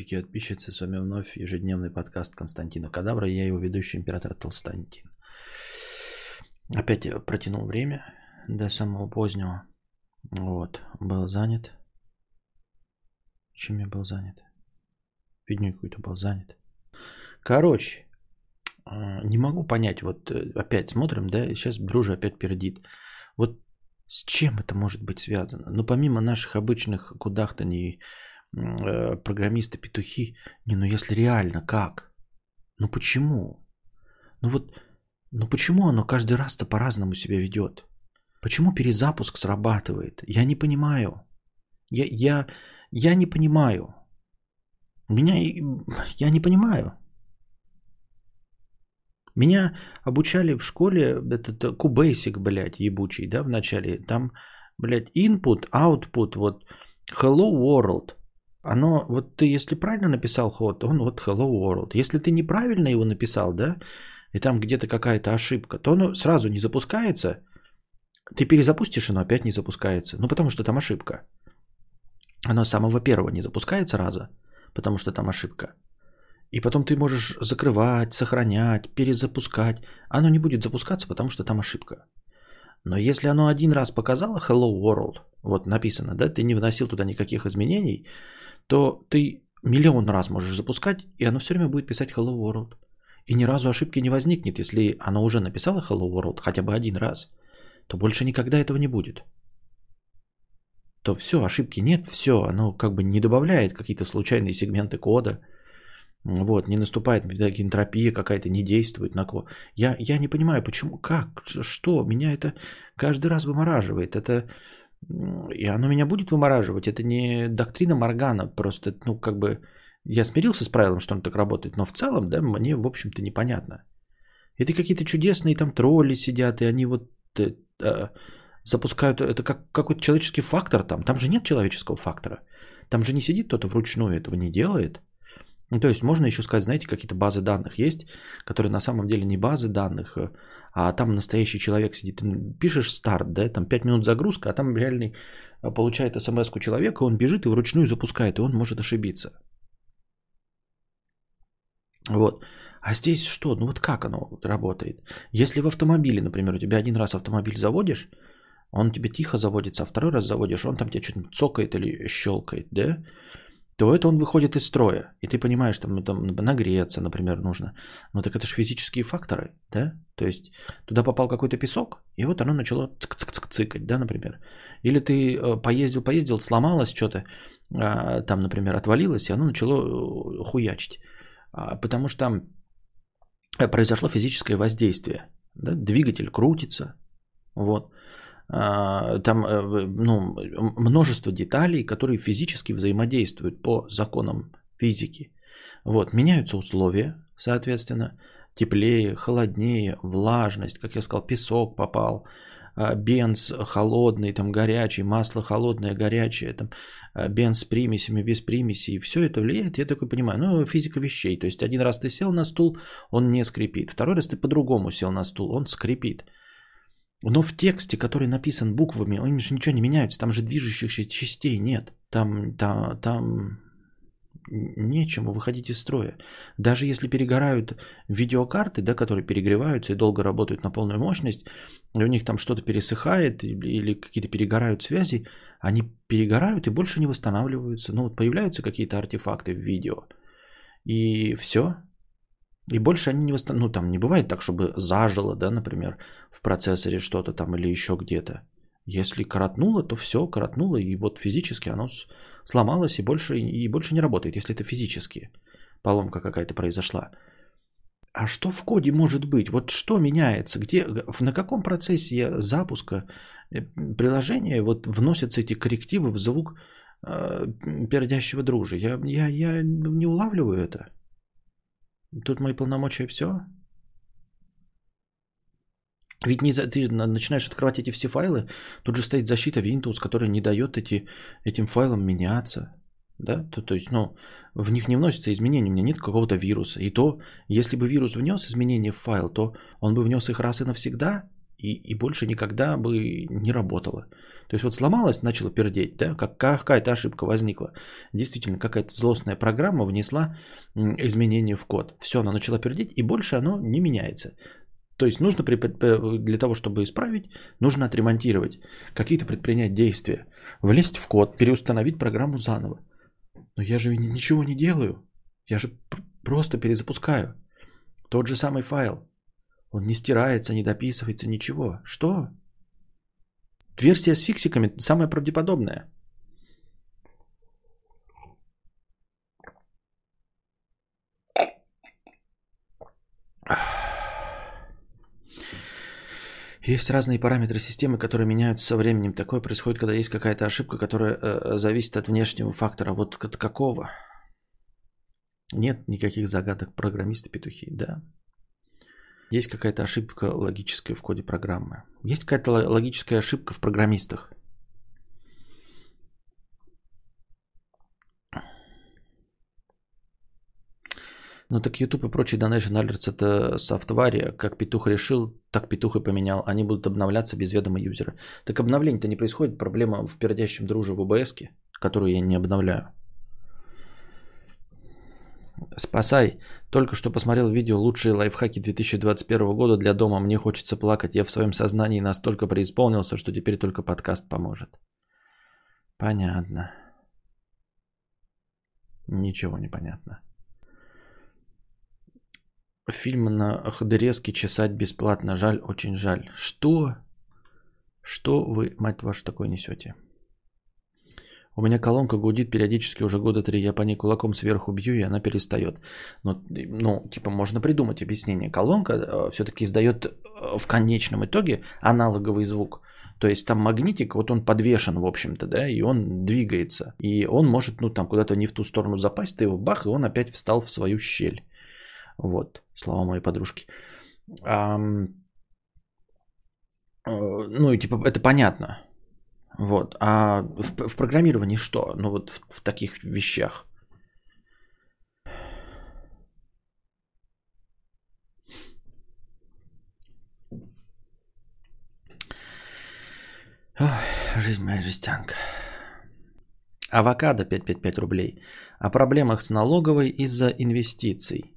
подписчики и подписчицы, с вами вновь ежедневный подкаст Константина Кадавра, я его ведущий император Толстантин. Опять протянул время до самого позднего. Вот, был занят. Чем я был занят? Фигней какой-то был занят. Короче, а, не могу понять, вот э, опять смотрим, да, сейчас дружа опять пердит. Вот с чем это может быть связано? Ну, помимо наших обычных кудахтаний программисты-петухи. Не, ну если реально, как? Ну почему? Ну вот, ну почему оно каждый раз-то по-разному себя ведет? Почему перезапуск срабатывает? Я не понимаю. Я, я, я не понимаю. Меня, я не понимаю. Меня обучали в школе, этот кубейсик, блядь, ебучий, да, в начале. Там, блядь, input, output, вот, hello world – оно, вот ты если правильно написал ход, он вот hello world. Если ты неправильно его написал, да, и там где-то какая-то ошибка, то оно сразу не запускается. Ты перезапустишь, оно опять не запускается. Ну, потому что там ошибка. Оно с самого первого не запускается раза, потому что там ошибка. И потом ты можешь закрывать, сохранять, перезапускать. Оно не будет запускаться, потому что там ошибка. Но если оно один раз показало Hello World, вот написано, да, ты не вносил туда никаких изменений, то ты миллион раз можешь запускать, и оно все время будет писать Hello World. И ни разу ошибки не возникнет, если оно уже написало Hello World хотя бы один раз, то больше никогда этого не будет. То все, ошибки нет, все, оно как бы не добавляет какие-то случайные сегменты кода, вот, не наступает энтропия какая-то, не действует на кого. Я, я не понимаю, почему, как, что, меня это каждый раз вымораживает. Это и оно меня будет вымораживать. Это не доктрина Моргана. Просто, ну, как бы, я смирился с правилом, что он так работает. Но в целом, да, мне, в общем-то, непонятно. Это какие-то чудесные там тролли сидят, и они вот э, э, запускают... Это как какой-то человеческий фактор там. Там же нет человеческого фактора. Там же не сидит кто-то вручную, этого не делает. Ну, то есть можно еще сказать, знаете, какие-то базы данных есть, которые на самом деле не базы данных, э, а там настоящий человек сидит. Ты пишешь старт, да, там 5 минут загрузка, а там реальный э, получает смс-ку человека, он бежит и вручную запускает, и он может ошибиться. Вот. А здесь что? Ну вот как оно работает? Если в автомобиле, например, у тебя один раз автомобиль заводишь, он тебе тихо заводится, а второй раз заводишь, он там тебе что-то цокает или щелкает, да? То это он выходит из строя. И ты понимаешь, там, там нагреться, например, нужно. Но так это же физические факторы, да? То есть туда попал какой-то песок, и вот оно начало цик-цик-цикать, да, например. Или ты э, поездил, поездил, сломалось что-то, а, там, например, отвалилось, и оно начало э, хуячить. А, потому что произошло физическое воздействие. Да? Двигатель крутится, вот. А, там э, ну, множество деталей, которые физически взаимодействуют по законам физики. Вот, меняются условия, соответственно, теплее, холоднее, влажность, как я сказал, песок попал, а, бенз холодный, там горячий, масло холодное, горячее, там а, бенз с примесями, без примесей, все это влияет, я такой понимаю, ну, физика вещей, то есть один раз ты сел на стул, он не скрипит, второй раз ты по-другому сел на стул, он скрипит. Но в тексте, который написан буквами, они же ничего не меняются. Там же движущихся частей нет. Там, там, там нечему выходить из строя. Даже если перегорают видеокарты, да, которые перегреваются и долго работают на полную мощность, и у них там что-то пересыхает или какие-то перегорают связи, они перегорают и больше не восстанавливаются. Ну вот появляются какие-то артефакты в видео. И все, и больше они не восстанавливают. Ну, там не бывает так, чтобы зажило, да, например, в процессоре что-то там или еще где-то. Если коротнуло, то все, коротнуло, и вот физически оно сломалось и больше, и больше не работает, если это физически поломка какая-то произошла. А что в коде может быть? Вот что меняется? Где, на каком процессе запуска э, приложения вот вносятся эти коррективы в звук э, пердящего дружи? Я, я, я не улавливаю это. Тут мои полномочия все? Ведь не, ты начинаешь открывать эти все файлы, тут же стоит защита Windows, которая не дает эти, этим файлам меняться. Да? То, то есть, ну, в них не вносятся изменения, у меня нет какого-то вируса. И то, если бы вирус внес изменения в файл, то он бы внес их раз и навсегда, и, и больше никогда бы не работало. То есть вот сломалась, начала пердеть, да, как, какая-то ошибка возникла. Действительно, какая-то злостная программа внесла изменения в код. Все, она начала пердеть, и больше оно не меняется. То есть нужно для того, чтобы исправить, нужно отремонтировать, какие-то предпринять действия, влезть в код, переустановить программу заново. Но я же ничего не делаю. Я же просто перезапускаю. Тот же самый файл. Он не стирается, не дописывается, ничего. Что? Версия с фиксиками самая правдеподобная. Есть разные параметры системы, которые меняются со временем. Такое происходит, когда есть какая-то ошибка, которая э, зависит от внешнего фактора. Вот от какого? Нет никаких загадок программисты-петухи, да. Есть какая-то ошибка логическая в коде программы. Есть какая-то логическая ошибка в программистах. Ну так YouTube и прочие Donation Alerts это софтвария. Как петух решил, так петух и поменял. Они будут обновляться без ведома юзера. Так обновление-то не происходит. Проблема в пердящем друже в ОБС, которую я не обновляю. Спасай. Только что посмотрел видео «Лучшие лайфхаки 2021 года для дома». Мне хочется плакать. Я в своем сознании настолько преисполнился, что теперь только подкаст поможет. Понятно. Ничего не понятно. Фильм на Ходорезке чесать бесплатно. Жаль, очень жаль. Что? Что вы, мать вашу, такое несете? У меня колонка гудит периодически уже года три. Я по ней кулаком сверху бью, и она перестает. Но, ну, типа, можно придумать объяснение. Колонка э, все-таки издает э, в конечном итоге аналоговый звук. То есть там магнитик, вот он подвешен, в общем-то, да, и он двигается. И он может, ну, там куда-то не в ту сторону запасть, ты его бах, и он опять встал в свою щель. Вот, слова моей подружки. А, ну и типа это понятно. Вот. А в, в программировании что? Ну вот в, в таких вещах. Ой, жизнь моя жестянка. Авокадо 555 рублей. О проблемах с налоговой из-за инвестиций.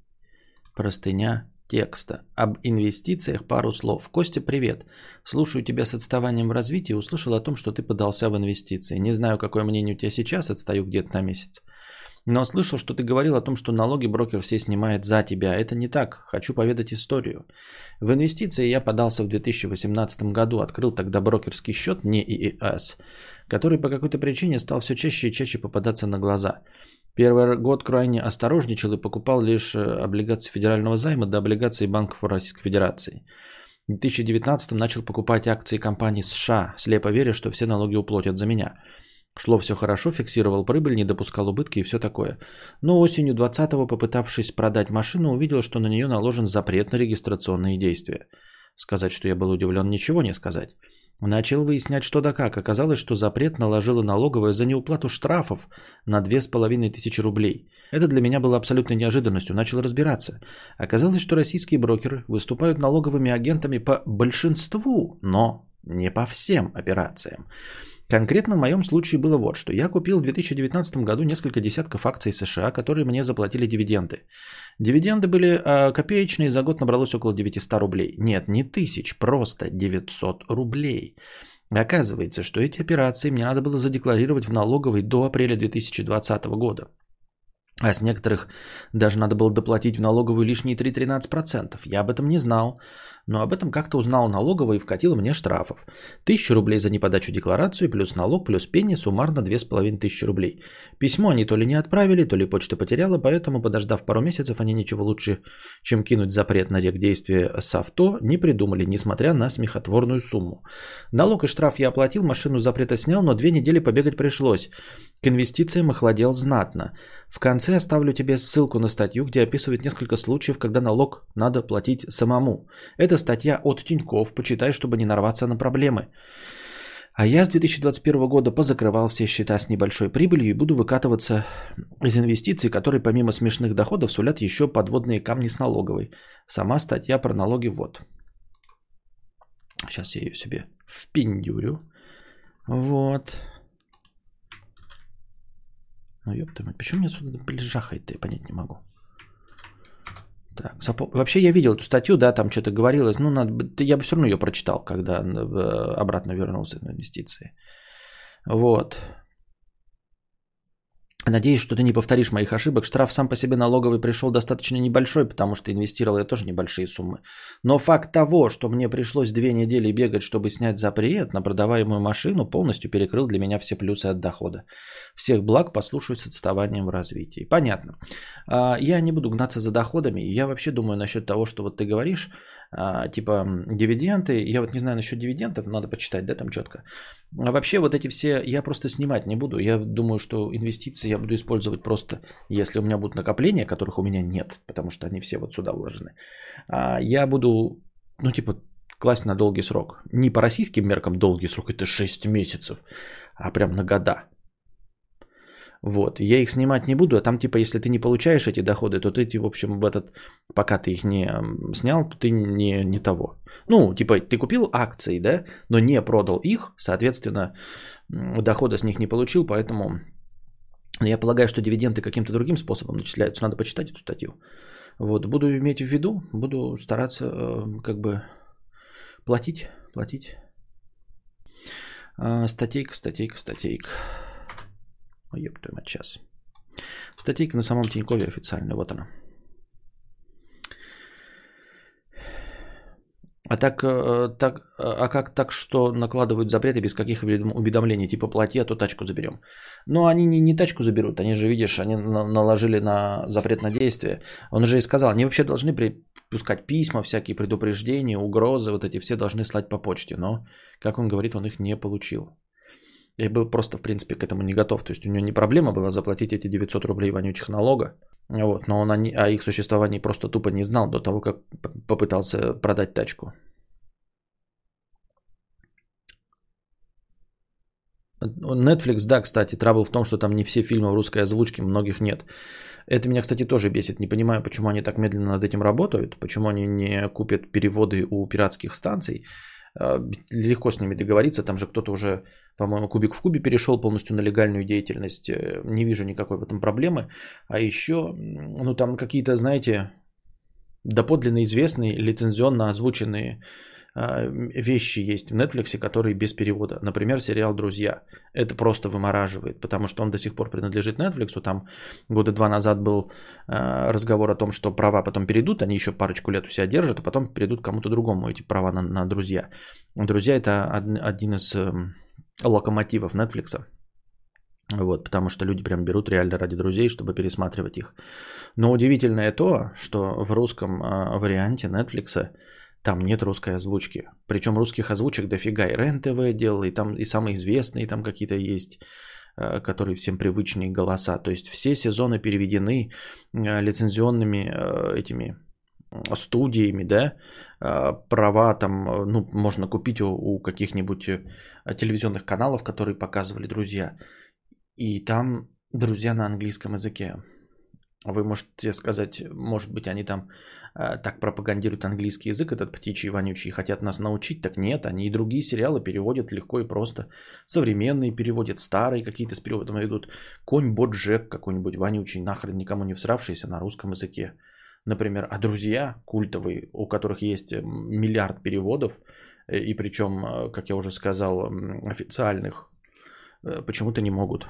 Простыня текста. Об инвестициях пару слов. Костя, привет. Слушаю тебя с отставанием в развитии. Услышал о том, что ты подался в инвестиции. Не знаю, какое мнение у тебя сейчас. Отстаю где-то на месяц. Но слышал, что ты говорил о том, что налоги брокер все снимает за тебя. Это не так. Хочу поведать историю. В инвестиции я подался в 2018 году. Открыл тогда брокерский счет, не ИИС, который по какой-то причине стал все чаще и чаще попадаться на глаза. Первый год крайне осторожничал и покупал лишь э, облигации федерального займа до облигаций банков Российской Федерации. В 2019 начал покупать акции компании США, слепо веря, что все налоги уплатят за меня. Шло все хорошо, фиксировал прибыль, не допускал убытки и все такое. Но осенью 20-го, попытавшись продать машину, увидел, что на нее наложен запрет на регистрационные действия. Сказать, что я был удивлен, ничего не сказать. Начал выяснять, что да как. Оказалось, что запрет наложила налоговая за неуплату штрафов на 2500 рублей. Это для меня было абсолютной неожиданностью. Начал разбираться. Оказалось, что российские брокеры выступают налоговыми агентами по большинству, но не по всем операциям. Конкретно в моем случае было вот что. Я купил в 2019 году несколько десятков акций США, которые мне заплатили дивиденды. Дивиденды были э, копеечные, за год набралось около 900 рублей. Нет, не тысяч, просто 900 рублей. Оказывается, что эти операции мне надо было задекларировать в налоговой до апреля 2020 года. А с некоторых даже надо было доплатить в налоговую лишние 3-13%. Я об этом не знал, но об этом как-то узнал налоговая и вкатила мне штрафов. Тысячу рублей за неподачу декларации, плюс налог, плюс пени, суммарно 2500 рублей. Письмо они то ли не отправили, то ли почта потеряла, поэтому, подождав пару месяцев, они ничего лучше, чем кинуть запрет на действия с авто, не придумали, несмотря на смехотворную сумму. Налог и штраф я оплатил, машину запрета снял, но две недели побегать пришлось. К инвестициям охладел знатно. В конце оставлю тебе ссылку на статью, где описывает несколько случаев, когда налог надо платить самому. Это статья от Тиньков, почитай, чтобы не нарваться на проблемы. А я с 2021 года позакрывал все счета с небольшой прибылью и буду выкатываться из инвестиций, которые помимо смешных доходов сулят еще подводные камни с налоговой. Сама статья про налоги вот. Сейчас я ее себе впендюрю. Вот. Ну, ёпта почему мне отсюда блин, жахает я понять не могу. Так, запом... Вообще я видел эту статью, да, там что-то говорилось. Ну, надо... я бы все равно ее прочитал, когда э, обратно вернулся на инвестиции. Вот. Надеюсь, что ты не повторишь моих ошибок. Штраф сам по себе налоговый пришел достаточно небольшой, потому что инвестировал я тоже небольшие суммы. Но факт того, что мне пришлось две недели бегать, чтобы снять запрет на продаваемую машину, полностью перекрыл для меня все плюсы от дохода. Всех благ послушаю с отставанием в развитии. Понятно. А, я не буду гнаться за доходами. Я вообще думаю насчет того, что вот ты говоришь, а, типа дивиденды. Я вот не знаю насчет дивидендов, надо почитать, да, там четко. А вообще вот эти все я просто снимать не буду. Я думаю, что инвестиции я буду использовать просто, если у меня будут накопления, которых у меня нет, потому что они все вот сюда вложены. А я буду, ну типа, класть на долгий срок. Не по российским меркам долгий срок, это 6 месяцев, а прям на года. Вот, я их снимать не буду, а там типа, если ты не получаешь эти доходы, то ты, в общем, в этот, пока ты их не снял, то ты не, не того. Ну, типа, ты купил акции, да, но не продал их, соответственно, дохода с них не получил, поэтому я полагаю, что дивиденды каким-то другим способом начисляются. Надо почитать эту статью. Вот, буду иметь в виду, буду стараться э, как бы платить, платить. А, статейка, статейка, статейка. Ёб твою мать, сейчас. Статейка на самом Тинькове официальная, вот она. А так, э, так, а как так, что накладывают запреты без каких уведомлений, типа плати, а то тачку заберем? Но они не, не тачку заберут, они же, видишь, они наложили на запрет на действие. Он же и сказал, они вообще должны пускать письма, всякие предупреждения, угрозы, вот эти все должны слать по почте. Но, как он говорит, он их не получил. Я был просто, в принципе, к этому не готов. То есть у него не проблема была заплатить эти 900 рублей вонючих налога. Вот, но он о, о их существовании просто тупо не знал до того, как попытался продать тачку. Netflix, да, кстати, трабл в том, что там не все фильмы в русской озвучке, многих нет. Это меня, кстати, тоже бесит. Не понимаю, почему они так медленно над этим работают, почему они не купят переводы у пиратских станций. А, легко с ними договориться. Там же кто-то уже, по-моему, кубик в кубе перешел полностью на легальную деятельность. Э, не вижу никакой в этом проблемы. А еще, ну там какие-то, знаете, доподлинно известные, лицензионно озвученные вещи есть в Netflix, которые без перевода. Например, сериал «Друзья». Это просто вымораживает, потому что он до сих пор принадлежит Netflix. Там года два назад был а, разговор о том, что права потом перейдут, они еще парочку лет у себя держат, а потом перейдут кому-то другому эти права на, на «Друзья». «Друзья» — это один из эм, локомотивов Netflix. Вот, потому что люди прям берут реально ради друзей, чтобы пересматривать их. Но удивительное то, что в русском э, варианте Netflix там нет русской озвучки. Причем русских озвучек дофига. И РЕН-ТВ делал, и там и самые известные там какие-то есть, э, которые всем привычные голоса. То есть все сезоны переведены э, лицензионными э, этими студиями, да, права там, ну, можно купить у, у каких-нибудь телевизионных каналов, которые показывали друзья. И там друзья на английском языке. Вы можете сказать, может быть, они там так пропагандируют английский язык, этот птичий вонючий, хотят нас научить, так нет, они и другие сериалы переводят легко и просто. Современные переводят, старые какие-то с переводом идут. Конь Боджек какой-нибудь вонючий, нахрен никому не всравшийся на русском языке. Например, а друзья культовые, у которых есть э, миллиард переводов, э, и причем, как я уже сказал, официальных, почему-то не могут.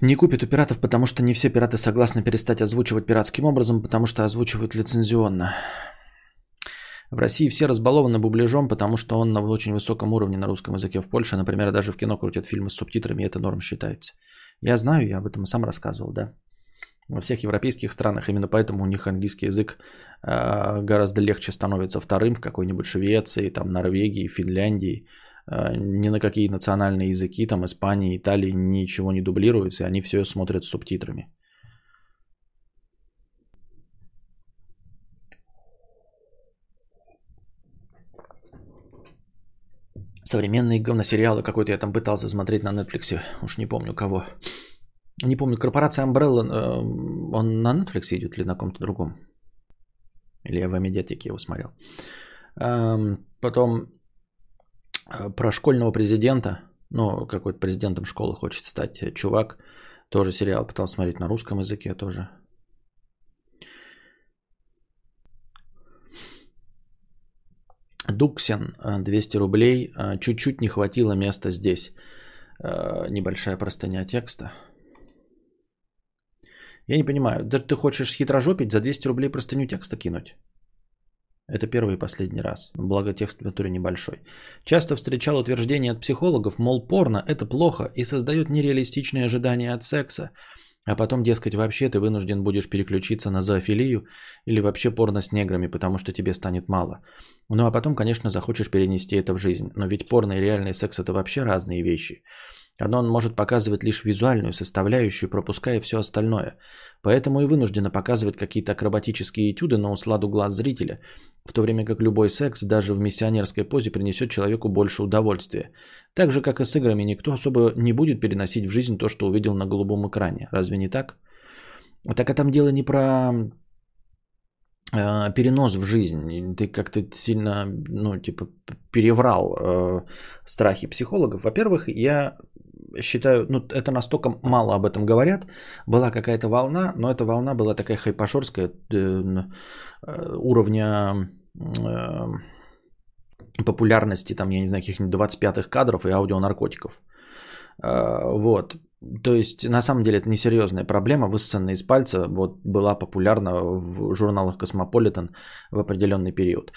Не купят у пиратов, потому что не все пираты согласны перестать озвучивать пиратским образом, потому что озвучивают лицензионно. В России все разбалованы бубляжом, потому что он на очень высоком уровне на русском языке. В Польше, например, даже в кино крутят фильмы с субтитрами, и это норм считается. Я знаю, я об этом сам рассказывал, да. Во всех европейских странах именно поэтому у них английский язык э, гораздо легче становится вторым в какой-нибудь Швеции, там, Норвегии, Финляндии, ни на какие национальные языки, там Испании, Италии ничего не дублируется, и они все смотрят с субтитрами. Современные говносериалы какой-то я там пытался смотреть на Netflix, уж не помню кого. Не помню, корпорация Umbrella, э, он на Netflix идет или на ком-то другом? Или я в медиатеке его смотрел. Эм, потом э, про школьного президента. Ну, какой-то президентом школы хочет стать чувак. Тоже сериал пытался смотреть на русском языке тоже. Дуксин, 200 рублей. Чуть-чуть не хватило места здесь. Небольшая простыня текста. Я не понимаю, да ты хочешь хитрожопить за 200 рублей простыню текста кинуть? Это первый и последний раз. Благо текст в натуре небольшой. Часто встречал утверждение от психологов, мол, порно – это плохо и создает нереалистичные ожидания от секса. А потом, дескать, вообще ты вынужден будешь переключиться на зоофилию или вообще порно с неграми, потому что тебе станет мало. Ну а потом, конечно, захочешь перенести это в жизнь. Но ведь порно и реальный секс – это вообще разные вещи. Оно может показывать лишь визуальную составляющую, пропуская все остальное. Поэтому и вынуждено показывать какие-то акробатические этюды на усладу глаз зрителя, в то время как любой секс даже в миссионерской позе принесет человеку больше удовольствия. Так же, как и с играми, никто особо не будет переносить в жизнь то, что увидел на голубом экране. Разве не так? Так а там дело не про э, перенос в жизнь. Ты как-то сильно, ну, типа, переврал э, страхи психологов. Во-первых, я считаю, ну, это настолько мало об этом говорят. Была какая-то волна, но эта волна была такая хайпашорская э, э, уровня э, популярности, там, я не знаю, каких-нибудь 25-х кадров и аудионаркотиков. Вот. То есть, на самом деле, это несерьезная проблема, высосанная из пальца, вот, была популярна в журналах Космополитен в определенный период.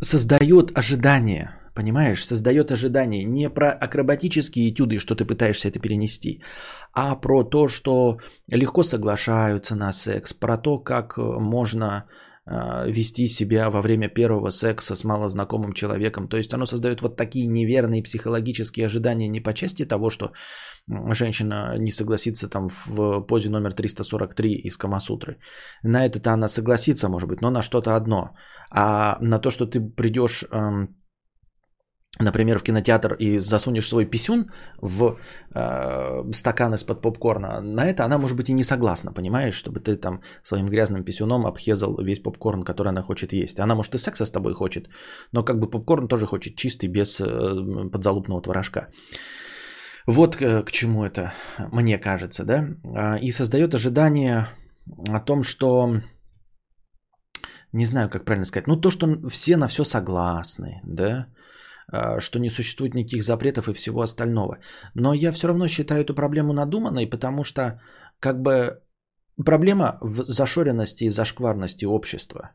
Создает ожидание – понимаешь, создает ожидание не про акробатические этюды, что ты пытаешься это перенести, а про то, что легко соглашаются на секс, про то, как можно э, вести себя во время первого секса с малознакомым человеком. То есть оно создает вот такие неверные психологические ожидания не по части того, что женщина не согласится там в позе номер 343 из Камасутры. На это-то она согласится, может быть, но на что-то одно. А на то, что ты придешь эм, например, в кинотеатр и засунешь свой писюн в э, стакан из-под попкорна, на это она, может быть, и не согласна, понимаешь, чтобы ты там своим грязным писюном обхезал весь попкорн, который она хочет есть. Она, может, и секса с тобой хочет, но как бы попкорн тоже хочет чистый, без э, подзалупного творожка. Вот к, э, к чему это, мне кажется, да? А, и создает ожидание о том, что не знаю, как правильно сказать, ну то, что все на все согласны, да, что не существует никаких запретов и всего остального. Но я все равно считаю эту проблему надуманной, потому что как бы проблема в зашоренности и зашкварности общества.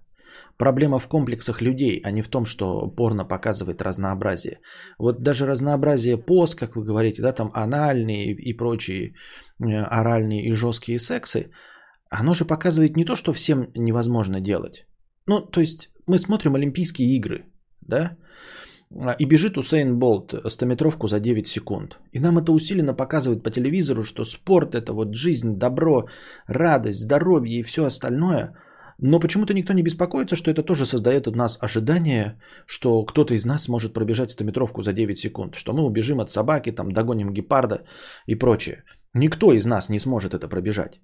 Проблема в комплексах людей, а не в том, что порно показывает разнообразие. Вот даже разнообразие поз, как вы говорите, да, там анальные и прочие э, оральные и жесткие сексы, оно же показывает не то, что всем невозможно делать. Ну, то есть мы смотрим Олимпийские игры, да, а, и бежит Усейн Болт 100-метровку за 9 секунд. И нам это усиленно показывает по телевизору, что спорт это вот жизнь, добро, радость, здоровье и все остальное. Но почему-то никто не беспокоится, что это тоже создает у нас ожидание, что кто-то из нас сможет пробежать 100-метровку за 9 секунд, что мы убежим от собаки, там, догоним гепарда и прочее. Никто из нас не сможет это пробежать.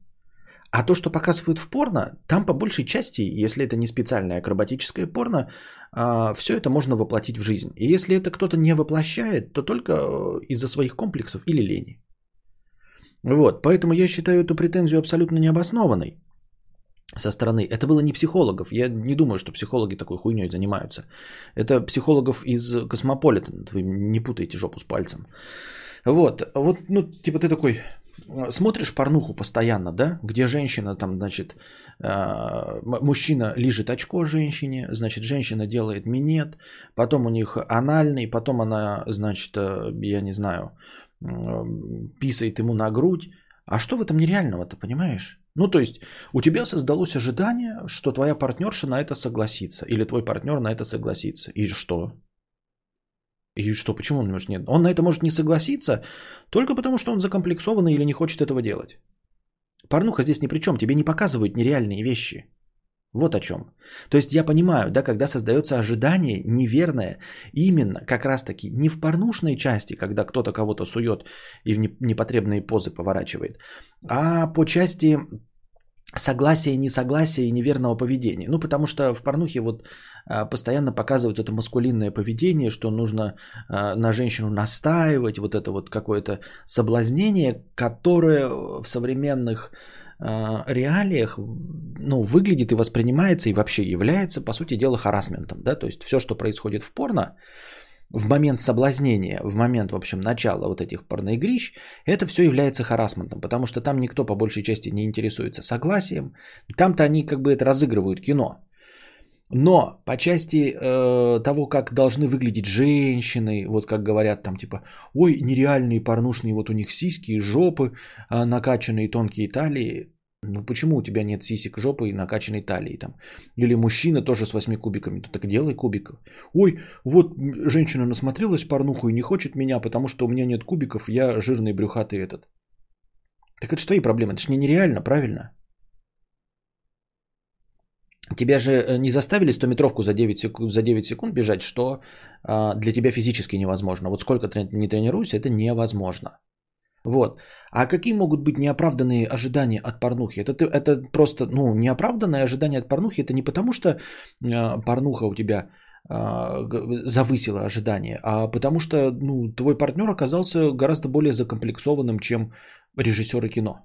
А то, что показывают в порно, там по большей части, если это не специальное акробатическое порно, а, все это можно воплотить в жизнь. И если это кто-то не воплощает, то только э, из-за своих комплексов или лени. Вот, поэтому я считаю эту претензию абсолютно необоснованной со стороны. Это было не психологов. Я не думаю, что психологи такой хуйней занимаются. Это психологов из Космополитен. Вы не путаете жопу с пальцем. Вот, вот, ну, типа ты такой, смотришь порнуху постоянно, да, где женщина там, значит, а, мужчина лижет очко женщине, значит, женщина делает минет, потом у них анальный, потом она, значит, э, я не знаю, писает ему на грудь. А что в этом нереального, ты понимаешь? Ну, то есть, у тебя создалось ожидание, что твоя партнерша на это согласится, или твой партнер на это согласится. И что? И что, почему он может нет? Он на это может не согласиться только потому, что он закомплексованный или не хочет этого делать. Порнуха здесь ни при чем, тебе не показывают нереальные вещи. Вот о чем. То есть я понимаю, да, когда создается ожидание неверное, именно как раз таки не в порнушной части, когда кто-то кого-то сует и в непотребные позы поворачивает, а по части согласия, несогласия и неверного поведения. Ну, потому что в порнухе вот а, постоянно показывают это маскулинное поведение, что нужно а, на женщину настаивать, вот это вот какое-то соблазнение, которое в современных а, реалиях ну, выглядит и воспринимается и вообще является, по сути дела, харасментом. Да? То есть все, что происходит в порно, в момент соблазнения, в момент, в общем, начала вот этих порноигрищ, это все является харасментом, потому что там никто по большей части не интересуется согласием. Там-то они как бы это разыгрывают кино. Но по части э, того, как должны выглядеть женщины, вот как говорят там типа, ой, нереальные порнушные, вот у них сиськи, жопы, э, накачанные тонкие талии, ну почему у тебя нет сисек жопы и накачанной талии там? Или мужчина тоже с восьми кубиками, то так делай кубиков. Ой, вот женщина насмотрелась порнуху и не хочет меня, потому что у меня нет кубиков, я жирный брюхатый этот. Так это что и проблема? Это же не нереально, правильно? Тебя же э, не заставили 100-метровку за 9 секунд, за 9 секунд бежать, что а, для тебя физически невозможно. Вот сколько ты не тренируешься, это невозможно. Вот. А какие могут быть неоправданные ожидания от порнухи? Это, это просто, ну, неоправданное ожидание от порнухи, это не потому, что э, порнуха у тебя э, завысила ожидание, а потому что, ну, твой партнер оказался гораздо более закомплексованным, чем режиссеры кино.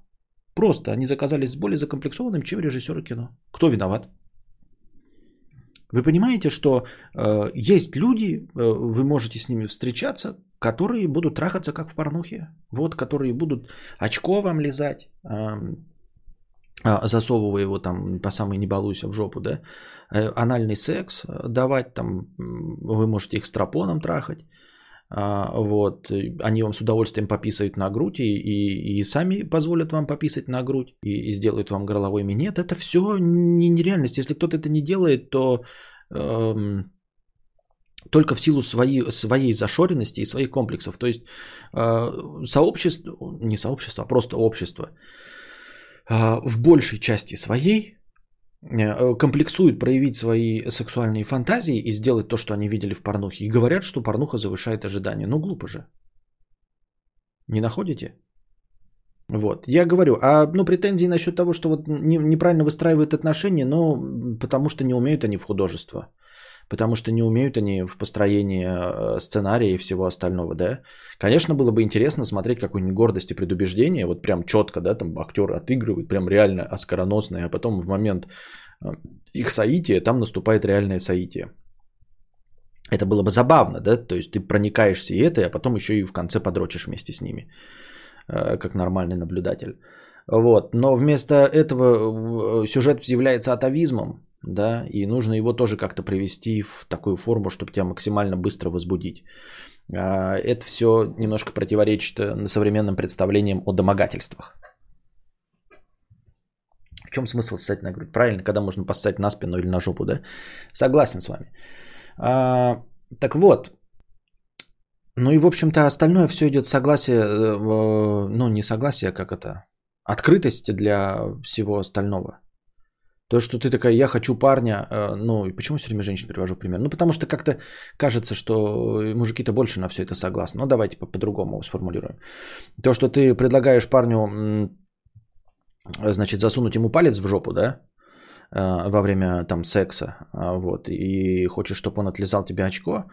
Просто они заказались более закомплексованным, чем режиссеры кино. Кто виноват? Вы понимаете, что э, есть люди, э, вы можете с ними встречаться, которые будут трахаться как в порнухе. Вот, которые будут очко вам лизать, э, засовывая его там по самой не балуйся в жопу, да, э, анальный секс э, давать, там вы можете их стропоном трахать, вот, они вам с удовольствием пописают на грудь и, и, и сами позволят вам пописать на грудь и, и сделают вам горловой минет. Это все не нереальность. Если кто-то это не делает, то эм, только в силу своей, своей зашоренности и своих комплексов. То есть э, сообщество, не сообщество, а просто общество э, в большей части своей комплексуют проявить свои сексуальные фантазии и сделать то, что они видели в порнухе. И говорят, что порнуха завышает ожидания. Ну, глупо же. Не находите? Вот, я говорю, а ну претензии насчет того, что вот не, неправильно выстраивают отношения, но потому что не умеют они в художество, потому что не умеют они в построении э, сценария и всего остального, да. Конечно, было бы интересно смотреть какую-нибудь гордость и предубеждение, вот прям четко, да, там актер отыгрывает, прям реально оскароносный, а потом в момент э, их соития там наступает реальное соитие. Это было бы забавно, да, то есть ты проникаешься и это, а потом еще и в конце подрочишь вместе с ними, э, как нормальный наблюдатель. Вот. Но вместо этого сюжет является атовизмом, да, и нужно его тоже как-то привести в такую форму, чтобы тебя максимально быстро возбудить. А, это все немножко противоречит э, современным представлениям о домогательствах. В чем смысл ссать на грудь? Правильно, когда можно поссать на спину или на жопу, да? Согласен с вами. А, так вот, ну и в общем-то остальное все идет согласие, э, ну не согласие, а как это, открытости для всего остального. То, что ты такая, я хочу парня, э, ну, и почему все время женщин привожу пример? Ну, потому что как-то кажется, что мужики-то больше на все это согласны. Ну, давайте по-другому сформулируем. То, что ты предлагаешь парню, значит, засунуть ему палец в жопу, да, э, во время там секса, вот, и хочешь, чтобы он отлезал тебе очко, э,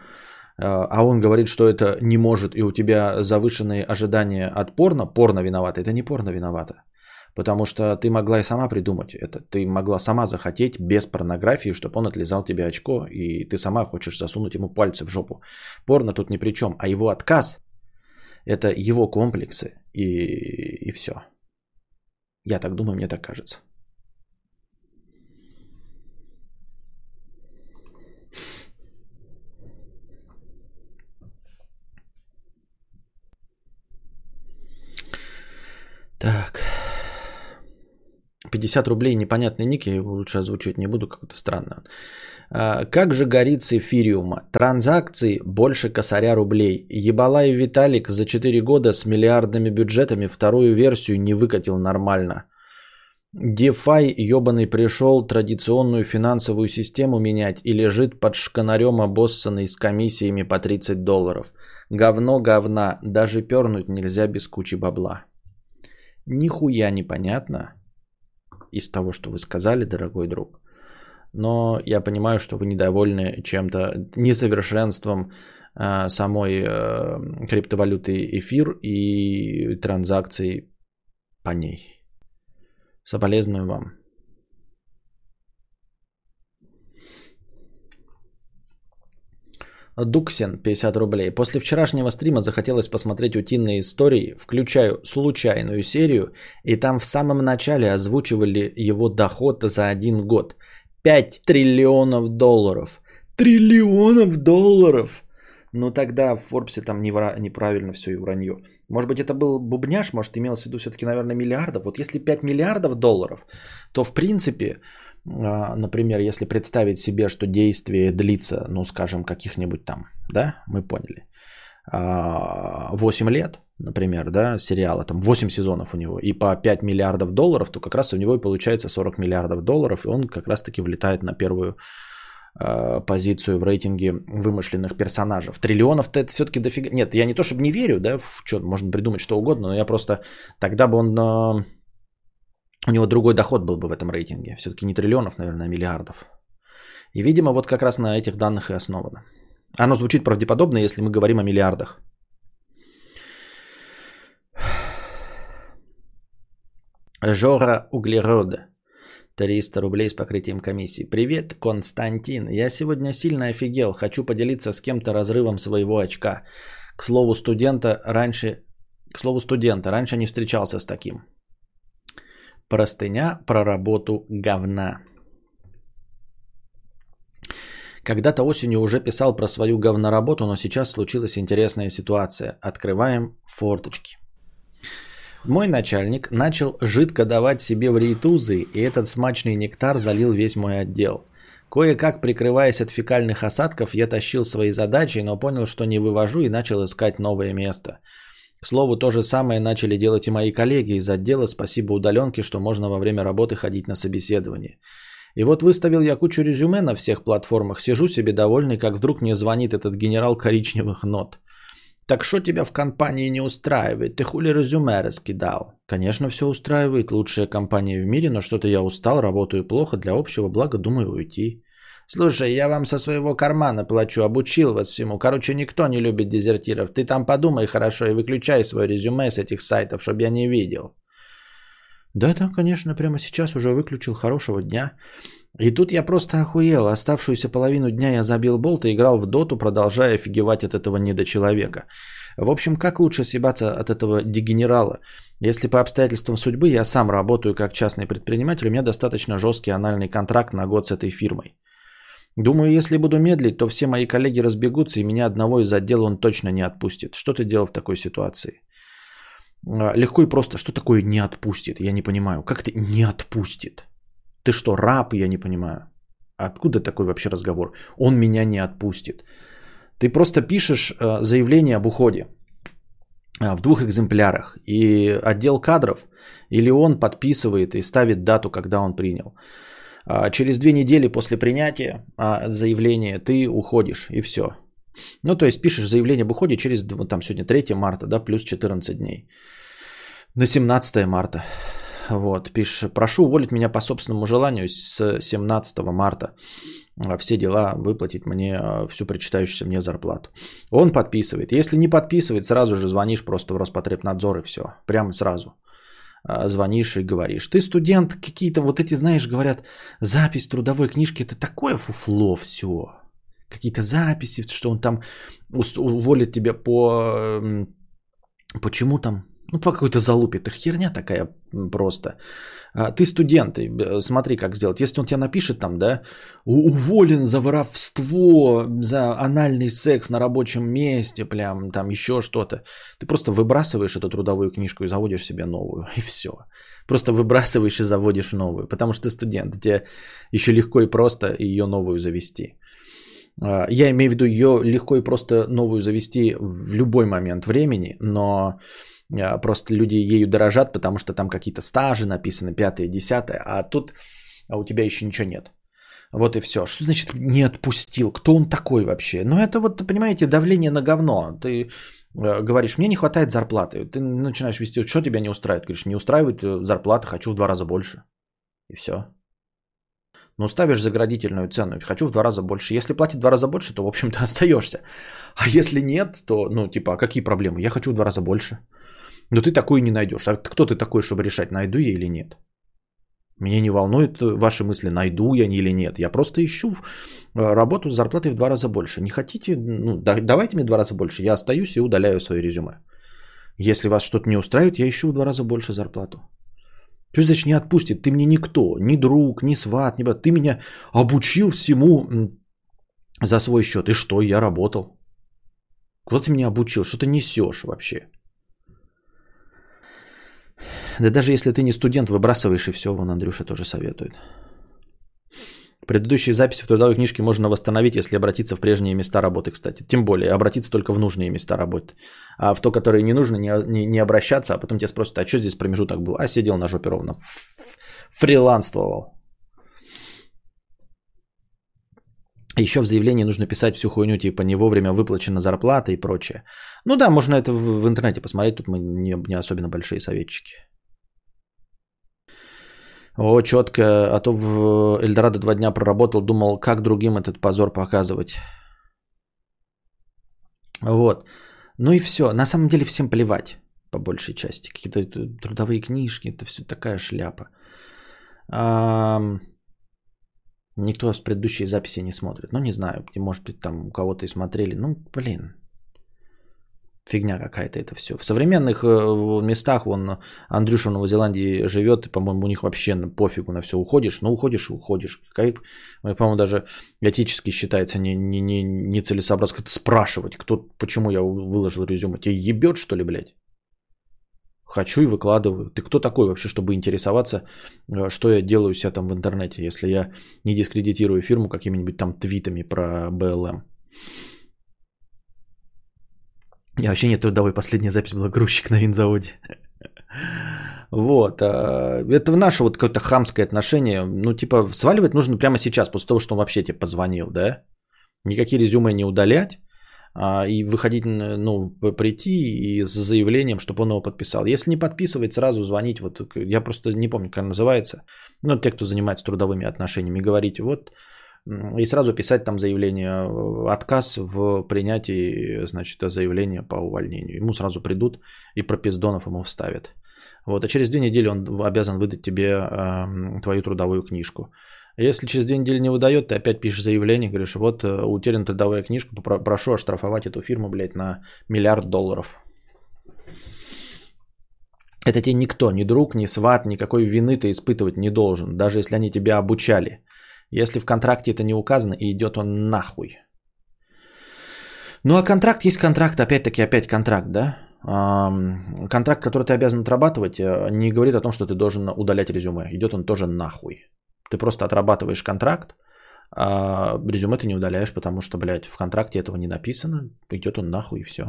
а он говорит, что это не может, и у тебя завышенные ожидания от порно, порно виновато, это не порно виновато. Потому что ты могла и сама придумать это. Ты могла сама захотеть без порнографии, чтобы он отлезал тебе очко, и ты сама хочешь засунуть ему пальцы в жопу. Порно тут ни при чем, а его отказ – это его комплексы и, и все. Я так думаю, мне так кажется. Так. 50 рублей непонятный ник, я его лучше озвучивать не буду, как-то странно. А, как же горит с эфириума? Транзакции больше косаря рублей. Ебалай Виталик за 4 года с миллиардными бюджетами вторую версию не выкатил нормально. DeFi ебаный пришел традиционную финансовую систему менять и лежит под шканарем обоссанный с комиссиями по 30 долларов. Говно говна, даже пернуть нельзя без кучи бабла. Нихуя непонятно из того, что вы сказали, дорогой друг. Но я понимаю, что вы недовольны чем-то, несовершенством э, самой э, криптовалюты эфир и транзакций по ней. Соболезную вам. Дуксин, 50 рублей. После вчерашнего стрима захотелось посмотреть утиные истории. Включаю случайную серию, и там в самом начале озвучивали его доход за один год. 5 триллионов долларов. Триллионов долларов! Ну тогда в Форбсе там неправильно все и вранье. Может быть, это был бубняж, может, имелось в виду все-таки, наверное, миллиардов. Вот если 5 миллиардов долларов, то в принципе например, если представить себе, что действие длится, ну, скажем, каких-нибудь там, да, мы поняли, 8 а, лет, например, да, сериала, там 8 сезонов у него, и по 5 миллиардов долларов, то как раз у него и получается 40 миллиардов долларов, и он как раз-таки влетает на первую а, позицию в рейтинге вымышленных персонажей. Триллионов-то это все-таки дофига... Нет, я не то чтобы не верю, да, в что можно придумать что угодно, но я просто... Тогда бы он у него другой доход был бы в этом рейтинге. Все-таки не триллионов, наверное, а миллиардов. И, видимо, вот как раз на этих данных и основано. Оно звучит правдеподобно, если мы говорим о миллиардах. Жора Углерода. 300 рублей с покрытием комиссии. Привет, Константин. Я сегодня сильно офигел. Хочу поделиться с кем-то разрывом своего очка. К слову, студента раньше... К слову, студента. Раньше не встречался с таким. Простыня про работу говна. Когда-то осенью уже писал про свою говноработу, но сейчас случилась интересная ситуация. Открываем форточки. Мой начальник начал жидко давать себе в рейтузы, и этот смачный нектар залил весь мой отдел. Кое-как прикрываясь от фекальных осадков, я тащил свои задачи, но понял, что не вывожу и начал искать новое место – к слову, то же самое начали делать и мои коллеги из отдела «Спасибо удаленке», что можно во время работы ходить на собеседование. И вот выставил я кучу резюме на всех платформах, сижу себе довольный, как вдруг мне звонит этот генерал коричневых нот. «Так что тебя в компании не устраивает? Ты хули резюме раскидал?» «Конечно, все устраивает. Лучшая компания в мире, но что-то я устал, работаю плохо. Для общего блага думаю уйти». Слушай, я вам со своего кармана плачу, обучил вас всему. Короче, никто не любит дезертиров. Ты там подумай хорошо и выключай свое резюме с этих сайтов, чтобы я не видел. Да, да, конечно, прямо сейчас уже выключил хорошего дня. И тут я просто охуел. Оставшуюся половину дня я забил болт и играл в доту, продолжая офигевать от этого недочеловека. В общем, как лучше съебаться от этого дегенерала? Если по обстоятельствам судьбы я сам работаю как частный предприниматель, у меня достаточно жесткий анальный контракт на год с этой фирмой. Думаю, если буду медлить, то все мои коллеги разбегутся, и меня одного из отдела он точно не отпустит. Что ты делал в такой ситуации? А, легко и просто. Что такое не отпустит? Я не понимаю. Как ты не отпустит? Ты что, раб? Я не понимаю. Откуда такой вообще разговор? Он меня не отпустит. Ты просто пишешь а, заявление об уходе а, в двух экземплярах. И отдел кадров или он подписывает и ставит дату, когда он принял. А, через две недели после принятия а, заявления ты уходишь и все. Ну, то есть пишешь заявление об уходе через, там сегодня 3 марта, да, плюс 14 дней. На 17 марта. Вот, пишешь, прошу уволить меня по собственному желанию с 17 марта. А, все дела выплатить мне всю причитающуюся мне зарплату. Он подписывает. Если не подписывает, сразу же звонишь просто в Роспотребнадзор и все. Прямо сразу. А, звонишь и говоришь. Ты студент, какие-то вот эти, знаешь, говорят, запись трудовой книжки, это такое фуфло все. Какие-то записи, что он там уволит тебя по... Почему там? Ну, по какой-то залупе. Это херня такая просто. А, ты студент, э, смотри, как сделать. Если он тебе напишет там, да, уволен за воровство, за анальный секс на рабочем месте, прям там еще что-то. Ты просто выбрасываешь эту трудовую книжку и заводишь себе новую. И все. Просто выбрасываешь и заводишь новую. Потому что ты студент. Тебе еще легко и просто ее новую завести. А, я имею в виду ее легко и просто новую завести в любой момент времени, но просто люди ею дорожат, потому что там какие-то стажи написаны, пятое, десятое, а тут а у тебя еще ничего нет. Вот и все. Что значит не отпустил? Кто он такой вообще? Ну это вот, понимаете, давление на говно. Ты э, говоришь, мне не хватает зарплаты. Ты начинаешь вести, что тебя не устраивает? Говоришь, не устраивает э, зарплата, хочу в два раза больше. И все. Ну, ставишь заградительную цену. Хочу в два раза больше. Если платить в два раза больше, то, в общем-то, остаешься. А если нет, то, ну, типа, а какие проблемы? Я хочу в два раза больше. Но ты такой не найдешь. А кто ты такой, чтобы решать, найду я или нет? Меня не волнует ваши мысли, найду я или нет. Я просто ищу э, работу с зарплатой в два раза больше. Не хотите, ну, давайте мне в два раза больше. Я остаюсь и удаляю свое резюме. Если вас что-то не устраивает, я ищу в два раза больше зарплату. То есть, значит, не отпустит. Ты мне никто, ни друг, ни сват, ни брат. Ты меня обучил всему за свой счет. И что? Я работал. Кто ты меня обучил? Что ты несешь вообще? Да даже если ты не студент, выбрасываешь и все. Вон Андрюша тоже советует. Предыдущие записи в трудовой книжке можно восстановить, если обратиться в прежние места работы, кстати. Тем более, обратиться только в нужные места работы. А в то, которое не нужно, не, не, не обращаться, а потом тебя спросят, а что здесь промежуток был? А сидел на жопе ровно. Фриланствовал. Еще в заявлении нужно писать всю хуйню, типа не вовремя выплачена зарплата и прочее. Ну да, можно это в, в интернете посмотреть, тут мы не, не особенно большие советчики. О, четко, а то в Эльдорадо два дня проработал, думал, как другим этот позор показывать. Вот. Ну и все. На самом деле всем плевать, по большей части. Какие-то трудовые книжки, это все такая шляпа. А, никто с предыдущей записи не смотрит. Ну, не знаю, может быть, там у кого-то и смотрели. Ну, блин, Фигня какая-то это все. В современных э, местах, вон Андрюша в Новой Зеландии живет, по-моему, у них вообще пофигу на все. Уходишь, ну уходишь и уходишь. По-моему, даже этически считается не, не, не, нецелесообразно как-то спрашивать, кто, почему я выложил резюме. Тебе ебет, что ли, блядь? Хочу и выкладываю. Ты кто такой вообще, чтобы интересоваться, э, что я делаю себя там в интернете, если я не дискредитирую фирму какими-нибудь там твитами про БЛМ? Я вообще нет трудовой. Последняя запись была грузчик на винзаводе. Вот. А, это наше вот какое-то хамское отношение. Ну, типа, сваливать нужно прямо сейчас, после того, что он вообще тебе позвонил, да? Никакие резюме не удалять. А, и выходить, ну, прийти и с заявлением, чтобы он его подписал. Если не подписывать, сразу звонить. Вот я просто не помню, как называется. Ну, те, кто занимается трудовыми отношениями, говорить, вот и сразу писать там заявление, э, отказ в принятии, значит, заявления по увольнению. Ему сразу придут и пропиздонов ему вставят. Вот, а через две недели он обязан выдать тебе э, твою трудовую книжку. Если через две недели не выдает, ты опять пишешь заявление, говоришь, вот э, утеряна трудовая книжка, прошу оштрафовать эту фирму, блядь, на миллиард долларов. Это тебе никто, ни друг, ни сват, никакой вины ты испытывать не должен, даже если они тебя обучали. Если в контракте это не указано, и идет он нахуй. Ну а контракт есть контракт, опять-таки опять контракт, да? Контракт, который ты обязан отрабатывать, э, не говорит о том, что ты должен удалять резюме. Идет он тоже нахуй. Ты просто отрабатываешь контракт, а резюме ты не удаляешь, потому что, блядь, в контракте этого не написано. Идет он нахуй и все.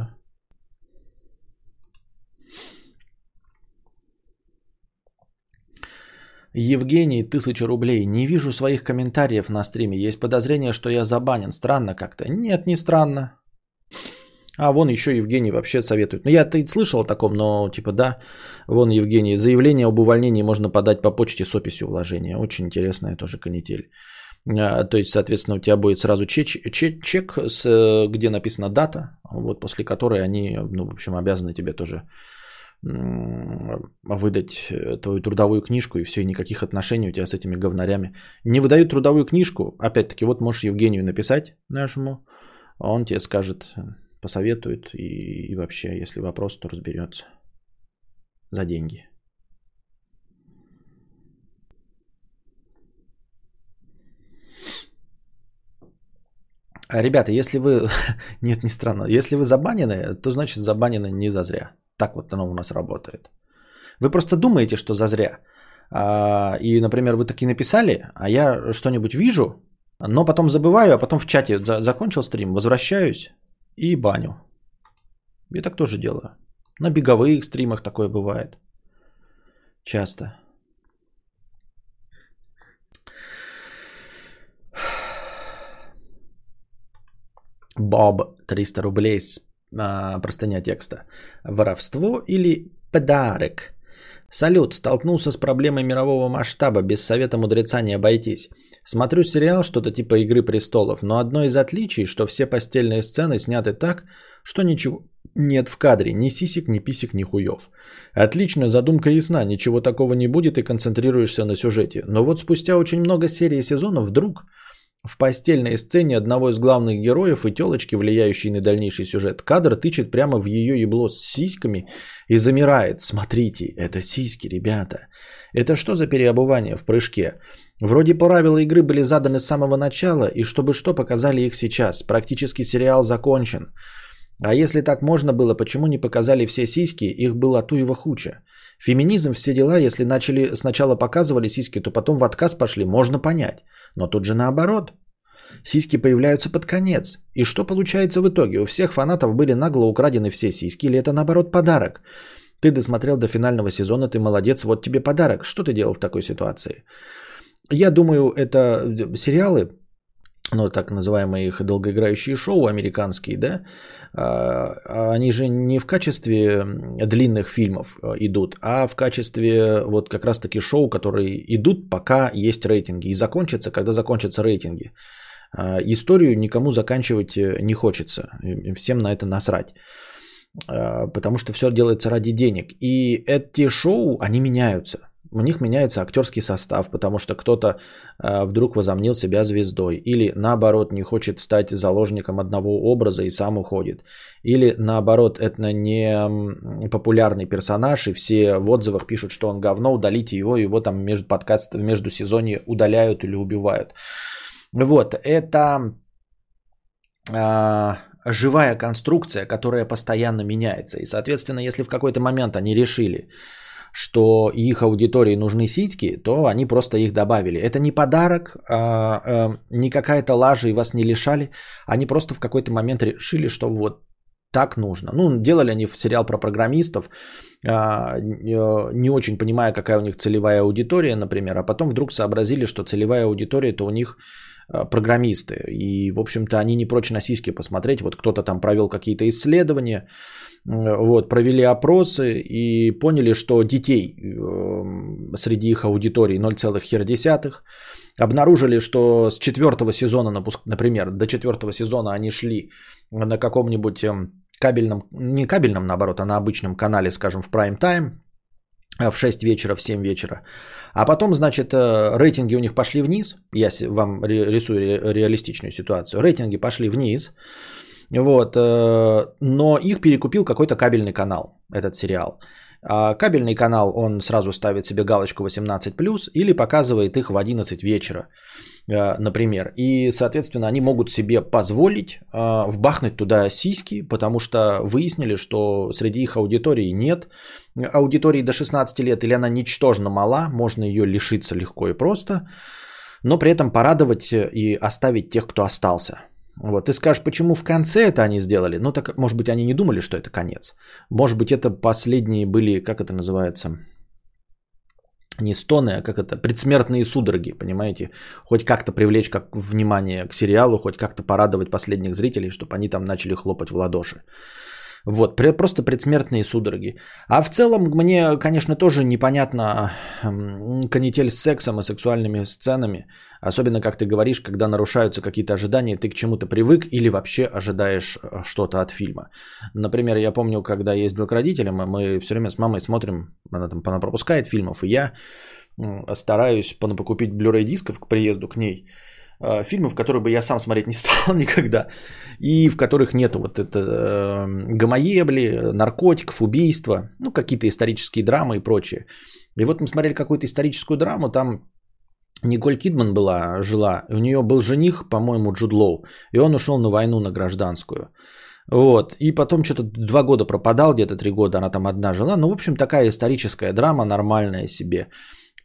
Евгений, тысяча рублей. Не вижу своих комментариев на стриме. Есть подозрение, что я забанен. Странно как-то. Нет, не странно. А вон еще Евгений вообще советует. Ну, я ты слышал о таком, но типа да. Вон Евгений. Заявление об увольнении можно подать по почте с описью вложения. Очень интересная тоже канитель. А, то есть, соответственно, у тебя будет сразу чек, чек, чек с, где написана дата, вот после которой они, ну, в общем, обязаны тебе тоже выдать э, твою трудовую книжку и все, и никаких отношений у тебя с этими говнарями. Не выдают трудовую книжку, опять-таки, вот можешь Евгению написать нашему, он тебе скажет, посоветует и, и вообще, если вопрос, то разберется за деньги. Ребята, если вы... Нет, не странно. Если вы забанены, то значит забанены не зазря. Так вот оно у нас работает. Вы просто думаете, что зазря. А, и, например, вы такие написали, а я что-нибудь вижу, но потом забываю, а потом в чате закончил стрим, возвращаюсь и баню. Я так тоже делаю. На беговых стримах такое бывает. Часто. Боб 300 рублей с а, простыня текста. Воровство или подарок? Салют, столкнулся с проблемой мирового масштаба, без совета мудреца не обойтись. Смотрю сериал, что-то типа «Игры престолов», но одно из отличий, что все постельные сцены сняты так, что ничего нет в кадре, ни сисек, ни писек, ни хуев. Отлично, задумка ясна, ничего такого не будет и концентрируешься на сюжете. Но вот спустя очень много серий и сезонов вдруг в постельной сцене одного из главных героев и телочки, влияющей на дальнейший сюжет, кадр тычет прямо в ее ебло с сиськами и замирает. Смотрите, это сиськи, ребята. Это что за переобувание в прыжке? Вроде правила игры были заданы с самого начала, и чтобы что показали их сейчас. Практически сериал закончен. А если так можно было, почему не показали все сиськи, их было туево хуча. Феминизм, все дела, если начали сначала показывали сиськи, то потом в отказ пошли, можно понять. Но тут же наоборот. Сиськи появляются под конец. И что получается в итоге? У всех фанатов были нагло украдены все сиськи, или это наоборот подарок? Ты досмотрел до финального сезона, ты молодец, вот тебе подарок. Что ты делал в такой ситуации? Я думаю, это сериалы, ну, так называемые их долгоиграющие шоу американские, да, а, они же не в качестве длинных фильмов э, идут, а в качестве вот как раз-таки шоу, которые идут, пока есть рейтинги, и закончатся, когда закончатся рейтинги. А, историю никому заканчивать э, не хочется, всем на это насрать, а, потому что все делается ради денег. И эти шоу, они меняются – у них меняется актерский состав, потому что кто-то э, вдруг возомнил себя звездой, или наоборот не хочет стать заложником одного образа и сам уходит, или наоборот это не популярный персонаж и все в отзывах пишут, что он говно, удалите его, его там между подкастами, между сезоне удаляют или убивают. Вот, это э, живая конструкция, которая постоянно меняется, и соответственно, если в какой-то момент они решили, что их аудитории нужны сиськи, то они просто их добавили. Это не подарок, а, а, не какая-то лажа и вас не лишали. Они просто в какой-то момент решили, что вот так нужно. Ну, делали они сериал про программистов, а, не очень понимая, какая у них целевая аудитория, например, а потом вдруг сообразили, что целевая аудитория это у них программисты. И, в общем-то, они не прочь на сиськи посмотреть. Вот кто-то там провел какие-то исследования, вот, провели опросы и поняли, что детей эм, среди их аудитории 0,1. Обнаружили, что с четвертого сезона, например, до четвертого сезона они шли на каком-нибудь эм, кабельном, не кабельном, наоборот, а на обычном канале, скажем, в прайм тайм, в 6 вечера, в 7 вечера. А потом, значит, э, рейтинги у них пошли вниз. Я вам рисую реалистичную ситуацию. Рейтинги пошли вниз. Вот, э, но их перекупил какой-то кабельный канал, этот сериал. А кабельный канал, он сразу ставит себе галочку 18+, или показывает их в 11 вечера, э, например. И, соответственно, они могут себе позволить э, вбахнуть туда сиськи, потому что выяснили, что среди их аудитории нет аудитории до 16 лет, или она ничтожно мала, можно ее лишиться легко и просто, но при этом порадовать и оставить тех, кто остался – вот, ты скажешь, почему в конце это они сделали? Ну, так, может быть, они не думали, что это конец. Может быть, это последние были, как это называется, не стоны, а как это, предсмертные судороги, понимаете? Хоть как-то привлечь как внимание к сериалу, хоть как-то порадовать последних зрителей, чтобы они там начали хлопать в ладоши. Вот, просто предсмертные судороги. А в целом мне, конечно, тоже непонятно канитель с сексом и сексуальными сценами. Особенно, как ты говоришь, когда нарушаются какие-то ожидания, ты к чему-то привык или вообще ожидаешь э, что-то от фильма. Например, я помню, когда ездил к родителям, мы все время с мамой смотрим, она там она пропускает фильмов, и я стараюсь покупить Blu-ray дисков к приезду к ней. Э, фильмов, которые бы я сам смотреть не стал никогда, и в которых нету вот это э, гомоебли, наркотиков, убийства, ну, какие-то исторические драмы и прочее. И вот мы смотрели какую-то историческую драму, там Николь Кидман была, жила, у нее был жених, по-моему, Джуд Лоу, и он ушел на войну, на гражданскую. Вот, и потом что-то два года пропадал, где-то три года она там одна жила. Ну, в общем, такая историческая драма, нормальная себе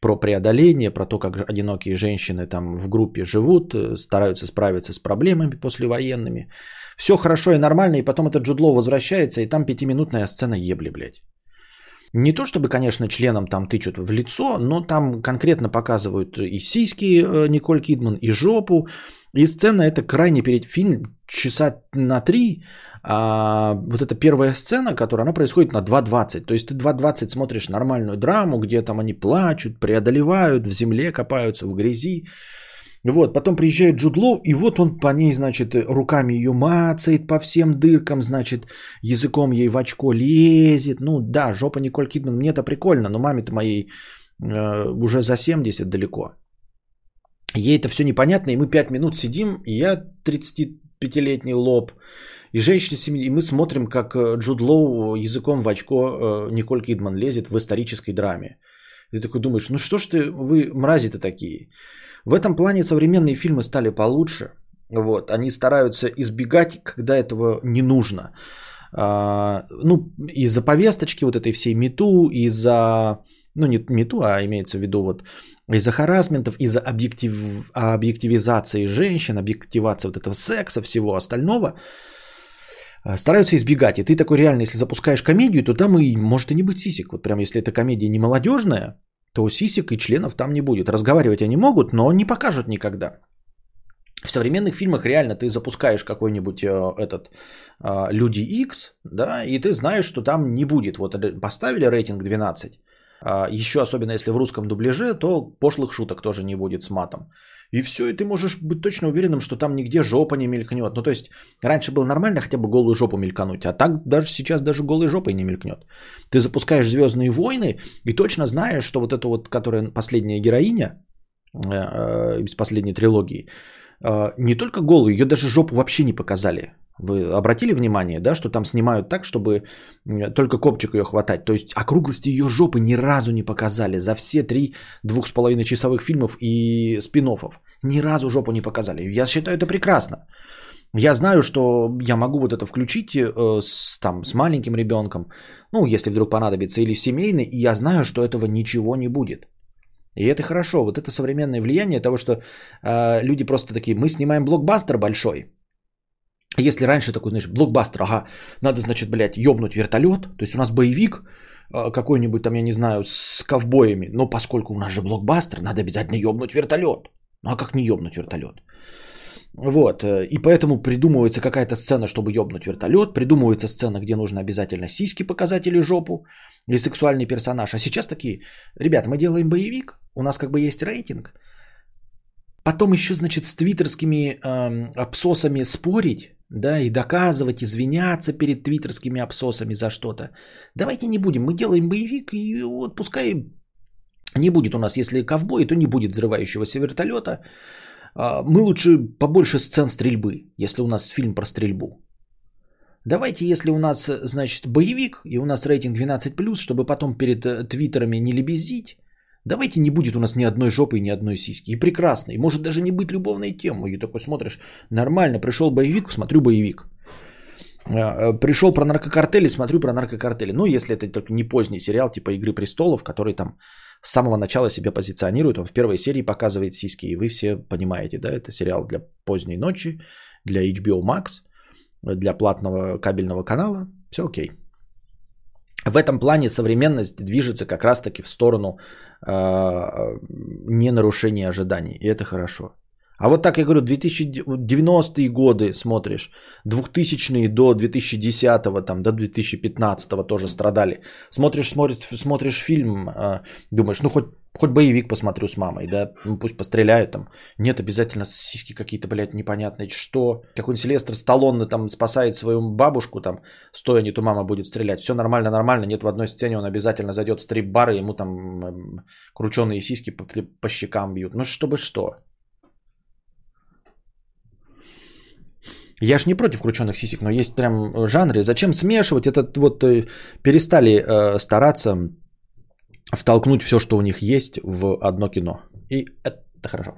про преодоление, про то, как одинокие женщины там в группе живут, э, стараются справиться с проблемами послевоенными. Все хорошо и нормально, и потом этот Джудло возвращается, и там пятиминутная сцена ебли, блядь. Не то чтобы, конечно, членом там тычут в лицо, но там конкретно показывают и сиськи э, Николь Кидман, и жопу. И сцена это крайне перед фильм часа на три. А вот эта первая сцена, которая, она происходит на 2.20. То есть ты 2.20 смотришь нормальную драму, где там они плачут, преодолевают, в земле копаются, в грязи. Вот, потом приезжает Джудлов, и вот он по ней, значит, руками ее мацает по всем дыркам, значит, языком ей в очко лезет. Ну да, жопа Николь Кидман, мне это прикольно, но маме-то моей э, уже за 70 далеко. Ей это все непонятно, и мы 5 минут сидим, и я 35-летний лоб, и женщина, и мы смотрим, как э, Джуд Лоу языком в очко э, Николь Кидман лезет в исторической драме. И ты такой думаешь, ну что ж ты, вы мрази-то такие? В этом плане современные фильмы стали получше. Вот, они стараются избегать, когда этого не нужно. А, ну, из-за повесточки вот этой всей мету, из-за, ну не мету, а имеется в виду вот из-за харасментов, из-за объектив, объективизации женщин, объективации вот этого секса, всего остального, а, стараются избегать. И ты такой реально, если запускаешь комедию, то там и может и не быть сисек. Вот прям если эта комедия не молодежная, то сисек и членов там не будет. Разговаривать они могут, но не покажут никогда. В современных фильмах реально ты запускаешь какой-нибудь э, этот э, Люди X, да, и ты знаешь, что там не будет. Вот поставили рейтинг 12. Э, еще особенно если в русском дубляже, то пошлых шуток тоже не будет с матом. И все, и ты можешь быть точно уверенным, что там нигде жопа не мелькнет. Ну, то есть, раньше было нормально хотя бы голую жопу мелькануть, а так даже сейчас даже голой жопой не мелькнет. Ты запускаешь Звездные войны и точно знаешь, что вот эта вот, которая последняя героиня э, э, из последней трилогии, э, не только голую, ее даже жопу вообще не показали. Вы обратили внимание, да, что там снимают так, чтобы только копчик ее хватать. То есть округлости ее жопы ни разу не показали за все три двух с половиной часовых фильмов и спин -оффов. Ни разу жопу не показали. Я считаю это прекрасно. Я знаю, что я могу вот это включить э, с, там, с маленьким ребенком, ну, если вдруг понадобится, или семейный, и я знаю, что этого ничего не будет. И это хорошо. Вот это современное влияние того, что э, люди просто такие, мы снимаем блокбастер большой, если раньше такой, знаешь, блокбастер, ага, надо, значит, блядь, ёбнуть вертолет, то есть у нас боевик э, какой-нибудь там, я не знаю, с ковбоями, но поскольку у нас же блокбастер, надо обязательно ёбнуть вертолет. Ну а как не ёбнуть вертолет? Вот, э, и поэтому придумывается какая-то сцена, чтобы ёбнуть вертолет, придумывается сцена, где нужно обязательно сиськи показать или жопу, или сексуальный персонаж. А сейчас такие, ребята, мы делаем боевик, у нас как бы есть рейтинг, потом еще, значит, с твиттерскими э, абсосами спорить, да, и доказывать, извиняться перед твиттерскими абсосами за что-то. Давайте не будем, мы делаем боевик, и вот пускай не будет у нас, если ковбой, то не будет взрывающегося вертолета. А, мы лучше побольше сцен стрельбы, если у нас фильм про стрельбу. Давайте, если у нас, значит, боевик, и у нас рейтинг 12+, чтобы потом перед э, твиттерами не лебезить, Давайте не будет у нас ни одной жопы и ни одной сиськи. И прекрасно. И может даже не быть любовной темой. И такой смотришь, нормально, пришел боевик, смотрю боевик. А, а, пришел про наркокартели, смотрю про наркокартели. Ну, если это только не поздний сериал типа «Игры престолов», который там с самого начала себя позиционирует. Он в первой серии показывает сиськи. И вы все понимаете, да, это сериал для поздней ночи, для HBO Max, для платного кабельного канала. Все окей. В этом плане современность движется как раз-таки в сторону э, ненарушения ожиданий. И это хорошо. А вот так я говорю, 2090-е годы смотришь, 2000-е до 2010-го, там, до 2015-го тоже страдали. Смотришь, смотришь, смотришь фильм, э, думаешь, ну хоть Хоть боевик посмотрю с мамой, да, ну, пусть постреляют там. Нет, обязательно сиськи какие-то, блядь, непонятные. Что? Какой-нибудь Сильвестр Сталлоне там спасает свою бабушку там, стоя не то мама будет стрелять. Все нормально, нормально. Нет, в одной сцене он обязательно зайдет в стрип-бар, и ему там эм, крученые сиськи по, по щекам бьют. Ну, чтобы что? Я ж не против крученных сисек, но есть прям жанры. Зачем смешивать? Это вот э, перестали э, стараться втолкнуть все, что у них есть в одно кино. И это хорошо.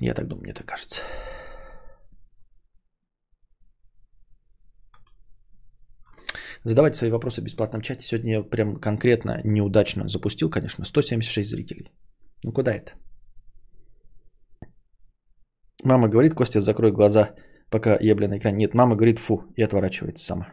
Я так думаю, мне так кажется. Задавайте свои вопросы в бесплатном чате. Сегодня я прям конкретно неудачно запустил, конечно, 176 зрителей. Ну куда это? Мама говорит, Костя, закрой глаза, пока я, блин, на экране. Нет, мама говорит, фу, и отворачивается сама.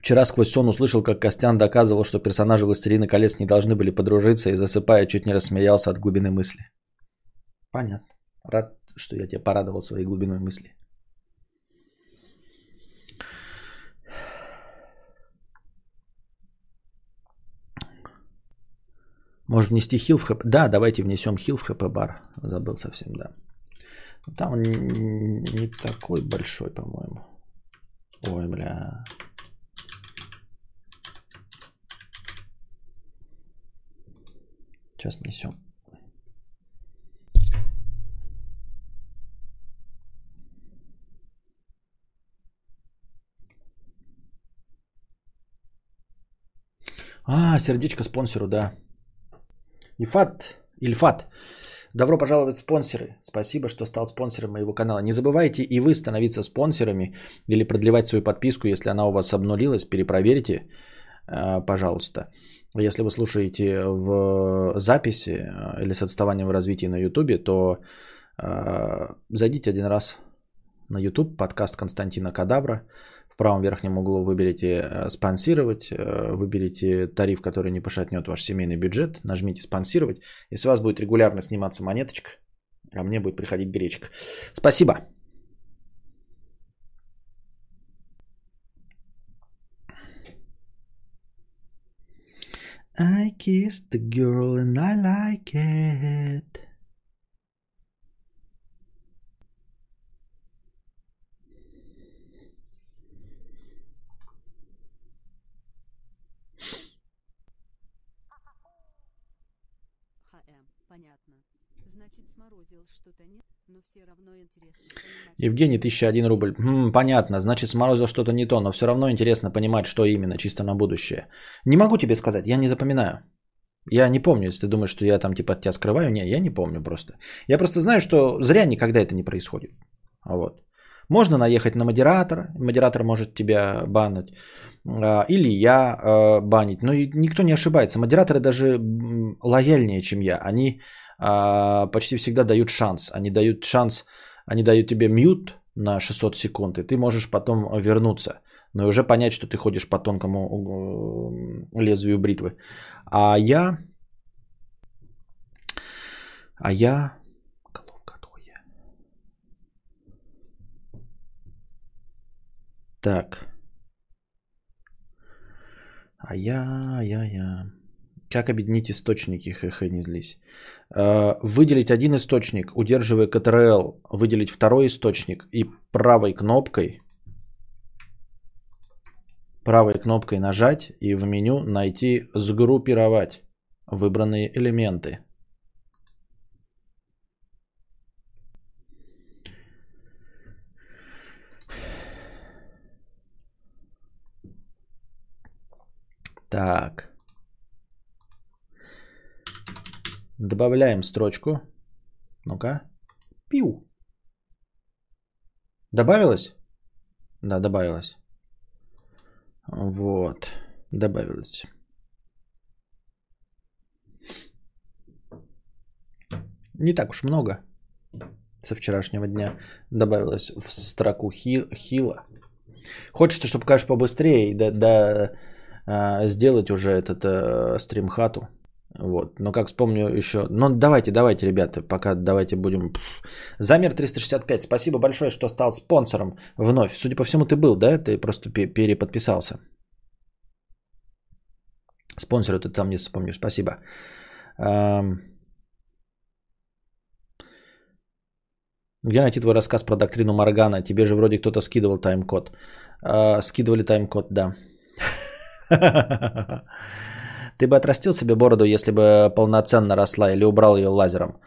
Вчера сквозь сон услышал, как Костян доказывал, что персонажи «Властелина колец» не должны были подружиться, и засыпая, чуть не рассмеялся от глубины мысли. Понятно. Рад, что я тебя порадовал своей глубиной мысли. Может внести хил в ХП? Да, давайте внесем хил в ХП бар. Забыл совсем, да. Там он не такой большой, по-моему. Ой, бля. Сейчас несем. А, сердечко спонсору, да. Ифат, Ильфат, добро пожаловать спонсоры. Спасибо, что стал спонсором моего канала. Не забывайте и вы становиться спонсорами или продлевать свою подписку, если она у вас обнулилась. Перепроверьте, э, пожалуйста. Если вы слушаете в записи э, или с отставанием в развитии на YouTube, то э, зайдите один раз на YouTube, подкаст Константина Кадавра. Правом верхнем углу выберите э, «Спонсировать», э, выберите тариф, который не пошатнет ваш семейный бюджет, нажмите «Спонсировать». Если у вас будет регулярно сниматься монеточка, а мне будет приходить гречка. Спасибо. I kissed the girl and I like it. ХМ, понятно. Значит, сморозил что-то, нет? Но все равно интересно понимать. Евгений, 1001 рубль. М, понятно, значит, сморозил что-то не то, но все равно интересно понимать, что именно, чисто на будущее. Не могу тебе сказать, я не запоминаю. Я не помню, если ты думаешь, что я там типа от тебя скрываю. Не, я не помню просто. Я просто знаю, что зря никогда это не происходит. Вот. Можно наехать на модератора, модератор может тебя банить, а, или я а, банить, но и никто не ошибается. Модераторы даже лояльнее, чем я. Они почти всегда дают шанс. Они дают шанс, они дают тебе мьют на 600 секунд, и ты можешь потом вернуться. Но уже понять, что ты ходишь по тонкому э, лезвию бритвы. А я... А я... Так. А я, я, я. Как объединить источники? Хх, не злись. Э, Выделить один источник, удерживая Ctrl, выделить второй источник и правой кнопкой, правой кнопкой нажать и в меню найти сгруппировать выбранные элементы. Так. Добавляем строчку. Ну-ка. Пиу. Добавилось? Да, добавилось. Вот. Добавилось. Не так уж много со вчерашнего дня добавилось в строку хил, хила. Хочется, чтобы, конечно, побыстрее да, да, а, сделать уже этот а, стримхату. Вот. Но как вспомню еще... Ну, давайте, давайте, ребята, пока давайте будем... Замер 365, спасибо большое, что стал спонсором вновь. Судя по всему, ты был, да? Ты просто переподписался. Спонсору ты там не вспомнишь, спасибо. Где найти твой рассказ про доктрину Моргана? Тебе же вроде кто-то скидывал тайм-код. А, скидывали тайм-код, да. Ты бы отрастил себе бороду, если бы полноценно росла или убрал ее лазером.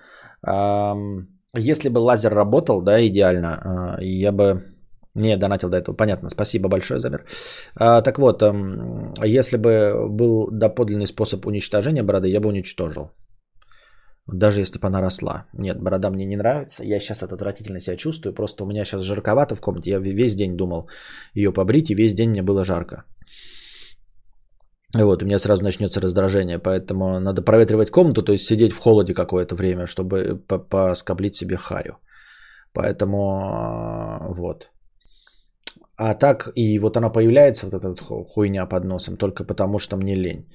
Если бы лазер работал, да, идеально, а, я бы не донатил до этого. Понятно, спасибо большое, Замер. А, так вот, если бы был доподлинный способ уничтожения бороды, я бы уничтожил. Даже если бы она росла. Нет, борода мне не нравится. Я сейчас от отвратительно себя чувствую. Просто у меня сейчас жарковато в комнате. Я весь день думал ее побрить, и весь день мне было жарко. Вот, у меня сразу начнется раздражение, поэтому надо проветривать комнату, то есть сидеть в холоде какое-то время, чтобы поскоблить себе харю. Поэтому вот. А так, и вот она появляется, вот эта вот ху- хуйня под носом, только потому что мне лень.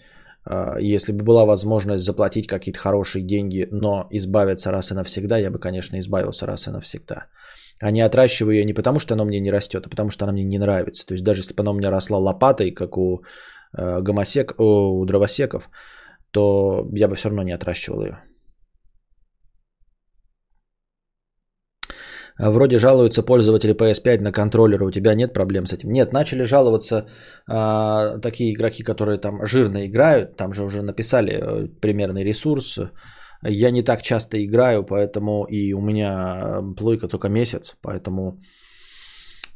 А, Если бы была возможность заплатить какие-то хорошие деньги, но избавиться раз и навсегда, я бы, конечно, избавился раз и навсегда. А не отращиваю ее не потому, что оно мне не растет, а потому что она мне не нравится. То есть даже если бы она у меня росла лопатой, как у э, гомосек, у дровосеков, то я бы все равно не отращивал ее. Вроде жалуются пользователи PS5 на контроллеры. У тебя нет проблем с этим? Нет, начали жаловаться а, такие игроки, которые там жирно играют. Там же уже написали э, примерный ресурс. Я не так часто играю, поэтому и у меня плойка только месяц, поэтому э,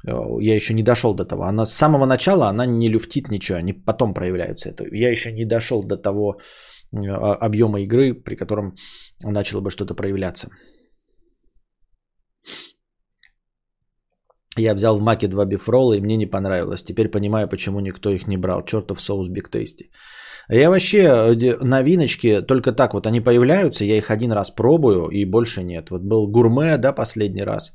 я еще не дошел до того. Она с самого начала она не люфтит ничего, они потом проявляются. Это я еще не дошел до того э, объема игры, при котором начало бы что-то проявляться. Я взял в Маке два бифрола, и мне не понравилось. Теперь понимаю, почему никто их не брал. Чертов соус Биг Тейсти. Я вообще э, новиночки только так вот они появляются, я их один раз пробую и больше нет. Вот был гурме, да, последний раз.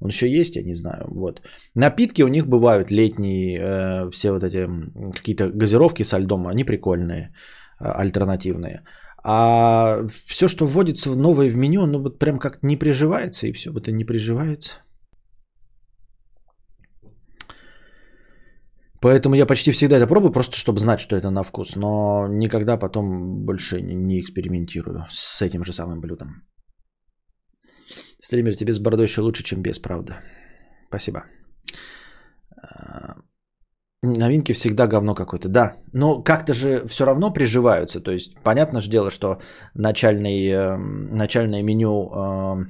Он еще есть, я не знаю. Вот. Напитки у них бывают летние, э, все вот эти какие-то газировки со льдом, они прикольные, э, альтернативные. А все, что вводится в новое в меню, ну вот прям как не приживается и все, вот и не приживается. Поэтому я почти всегда это пробую, просто чтобы знать, что это на вкус. Но никогда потом больше не экспериментирую с этим же самым блюдом. Стример, тебе с бородой еще лучше, чем без, правда. Спасибо. А, Новинки всегда говно какое-то, да. Но как-то же все равно приживаются. То есть, понятно же дело, что начальный, эм, начальное меню эм,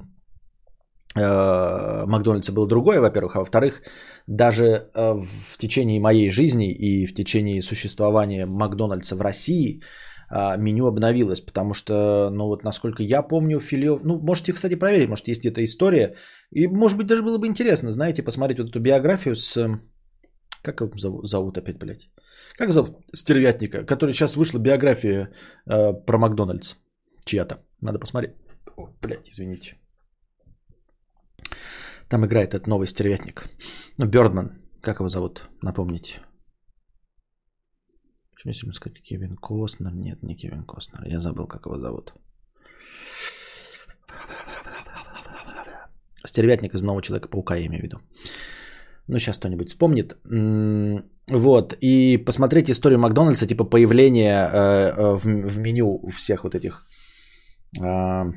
э, Макдональдса было другое, во-первых, а во-вторых, даже э, в течение моей жизни и в течение существования Макдональдса в России меню обновилось, потому что, ну вот насколько я помню, филио... Ну, можете, кстати, проверить, может, есть где-то история. И, может быть, даже было бы интересно, знаете, посмотреть вот эту биографию с... Как его зовут, зовут опять, блядь? Как зовут стервятника, который сейчас вышла биография э, про Макдональдс чья-то. Надо посмотреть. О, блядь, извините. Там играет этот новый стервятник. Ну, Бёрдман. Как его зовут? Напомните. Почему если сказать Кевин Костнер? Нет, не Кевин Костнер. Я забыл, как его зовут. Стервятник из нового Человека-паука, я имею в виду. Ну, сейчас кто-нибудь вспомнит. Вот. И посмотреть историю Макдональдса, типа появления э, э, в, меню всех вот этих а,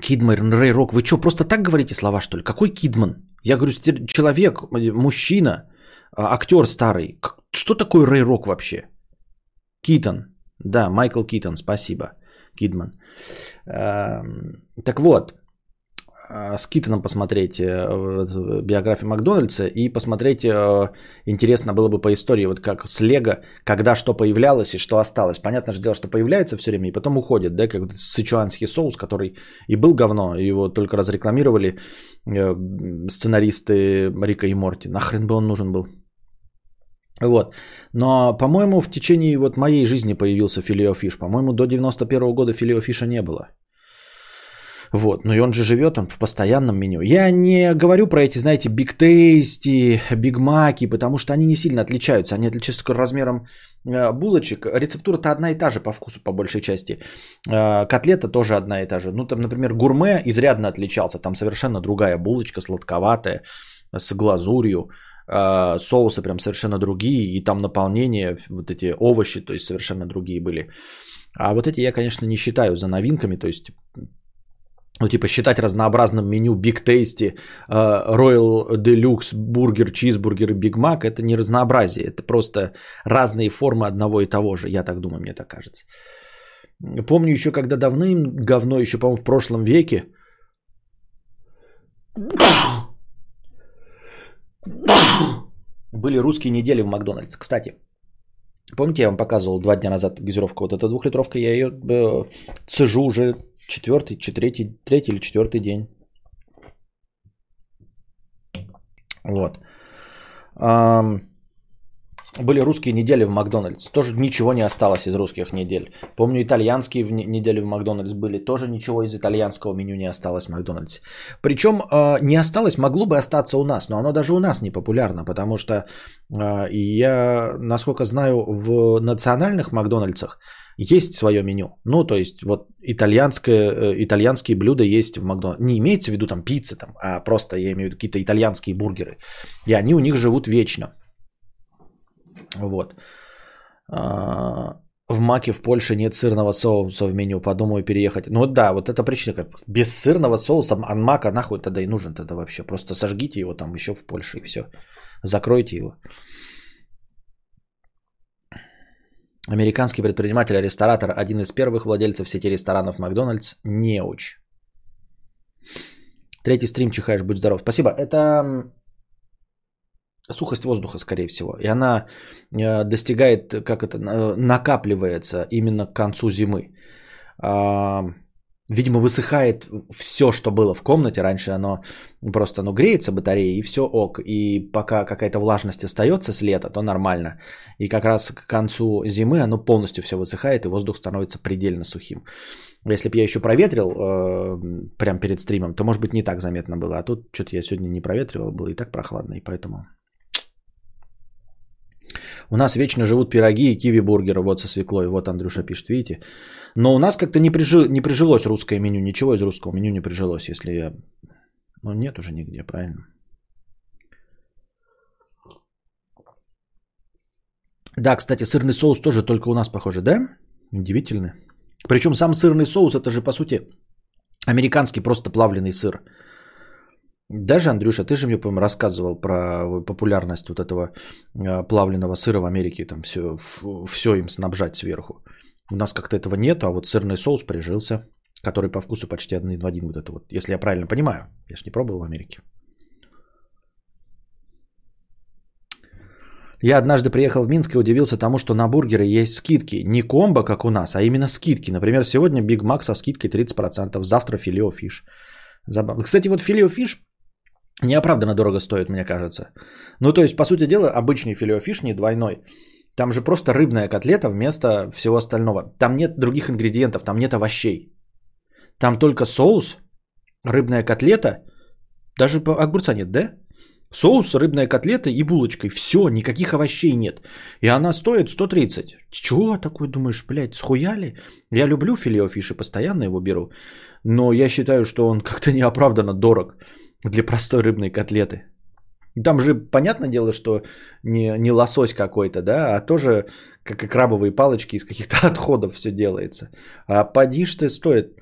Кидман, Рэй Рок. Вы что, просто так говорите слова, что ли? Какой Кидман? Я говорю, человек, мужчина, актер старый. Что такое Рэй Рок вообще? Китон. Да, Майкл Китон, спасибо. Кидман. Эм, Так вот, а, с Китоном посмотреть э, биографию Макдональдса и посмотреть, э, интересно было бы по истории, вот как с Лего, когда что появлялось и что осталось. Понятно же дело, что появляется все время и потом уходит, да, как вот сычуанский соус, который и был говно, его только разрекламировали э, сценаристы Рика и Морти. Нахрен бы он нужен был. Вот. Но, по-моему, в течение вот моей жизни появился филеофиш. По-моему, до 91 года филеофиша не было. Вот, ну и он же живет он в постоянном меню. Я не говорю про эти, знаете, биг тейсти, биг маки, потому что они не сильно отличаются. Они отличаются только размером э, булочек. Рецептура-то одна и та же по вкусу, по большей части. Э, котлета тоже одна и та же. Ну, там, например, гурме изрядно отличался. Там совершенно другая булочка, сладковатая, с глазурью. Э, соусы прям совершенно другие. И там наполнение, вот эти овощи, то есть совершенно другие были. А вот эти я, конечно, не считаю за новинками. То есть ну, типа, считать разнообразным меню Big Tasty, э, Royal Deluxe, бургер, чизбургер и Big Mac, это не разнообразие, это просто разные формы одного и того же, я так думаю, мне так кажется. Помню еще, когда давным говно, еще, по-моему, в прошлом веке, были русские недели в Макдональдс. Кстати, помните, я вам показывал два дня назад газировку? Вот эта двухлитровка, я ее э, цежу уже четвертый, чи- третий, или четвертый день. Вот. Ам, были русские недели в Макдональдс. Тоже ничего не осталось из русских недель. Помню, итальянские недели в Макдональдс были. Тоже ничего из итальянского меню не осталось в Макдональдсе. Причем э, не осталось, могло бы остаться у нас, но оно даже у нас не популярно, потому что э, я, насколько знаю, в национальных Макдональдсах есть свое меню. Ну, то есть, вот итальянское, э, итальянские блюда есть в Макдональдсе. Не имеется в виду там пицца, там, а просто я имею в виду какие-то итальянские бургеры. И они у них живут вечно. Вот. А, в Маке в Польше нет сырного соуса в меню. Подумаю переехать. Ну да, вот это причина. Без сырного соуса а Мака нахуй тогда и нужен тогда вообще. Просто сожгите его там еще в Польше и все. Закройте его. Американский предприниматель, ресторатор, один из первых владельцев сети ресторанов Макдональдс, неуч. Третий стрим чихаешь, будь здоров. Спасибо. Это сухость воздуха, скорее всего. И она э, достигает, как это, накапливается именно к концу зимы. А, видимо, высыхает все, что было в комнате. Раньше оно просто оно греется, батарея, и все ок. И пока какая-то влажность остается с лета, то нормально. И как раз к концу зимы оно полностью все высыхает, и воздух становится предельно сухим. Если бы я еще проветрил э, прямо перед стримом, то, может быть, не так заметно было. А тут что-то я сегодня не проветривал, было и так прохладно, и поэтому у нас вечно живут пироги и киви-бургеры вот со свеклой. Вот Андрюша пишет, видите. Но у нас как-то не, прижи, не прижилось русское меню. Ничего из русского меню не прижилось, если я... Ну, нет уже нигде, правильно? Да, кстати, сырный соус тоже только у нас похоже, да? Удивительно. Причем сам сырный соус, это же по сути американский просто плавленый сыр. Даже, Андрюша, ты же мне, по-моему, рассказывал про популярность вот этого э, плавленного сыра в Америке. Там все, все им снабжать сверху. У нас как-то этого нет, а вот сырный соус прижился, который по вкусу почти один в один вот это вот. Если я правильно понимаю. Я же не пробовал в Америке. Я однажды приехал в Минск и удивился тому, что на бургеры есть скидки. Не комбо, как у нас, а именно скидки. Например, сегодня Биг Мак со скидкой 30%, завтра Filet-O-Fish. Забавно. Кстати, вот Filet-O-Fish Неоправданно дорого стоит, мне кажется. Ну, то есть, по сути дела, обычный Filet-O-Fish не двойной. Там же просто рыбная котлета вместо всего остального. Там нет других ингредиентов, там нет овощей. Там только соус, рыбная котлета, даже огурца нет, да? Соус, рыбная котлета и булочкой. Все, никаких овощей нет. И она стоит 130. Чего такой думаешь, блядь, схуяли? Я люблю филеофиш и постоянно его беру. Но я считаю, что он как-то неоправданно дорог для простой рыбной котлеты. Там же понятное дело, что не, не лосось какой-то, да, а тоже как и крабовые палочки из каких-то отходов все делается. А подишь ты стоит.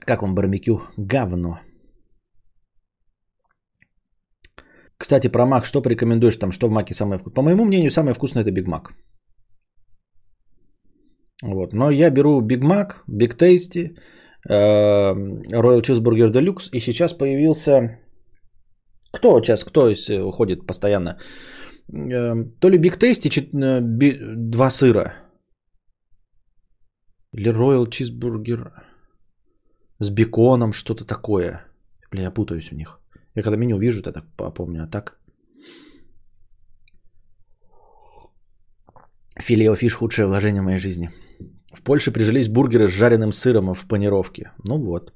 Как вам барбекю? Говно. Кстати, про мак, что порекомендуешь там, что в маке самое вкусное? По моему мнению, самое вкусное это Биг Мак. Вот. Но я беру Big Mac, Big Tasty, э, Royal Cheeseburger Deluxe. И сейчас появился... Кто сейчас, кто из э, уходит постоянно? Э, то ли Big Tasty, два сыра. Или Royal Cheeseburger с беконом, что-то такое. Бля, я путаюсь у них. Я когда меню вижу, то так помню, а так... Филео фиш худшее вложение в моей жизни. В Польше прижились бургеры с жареным сыром в панировке. Ну вот.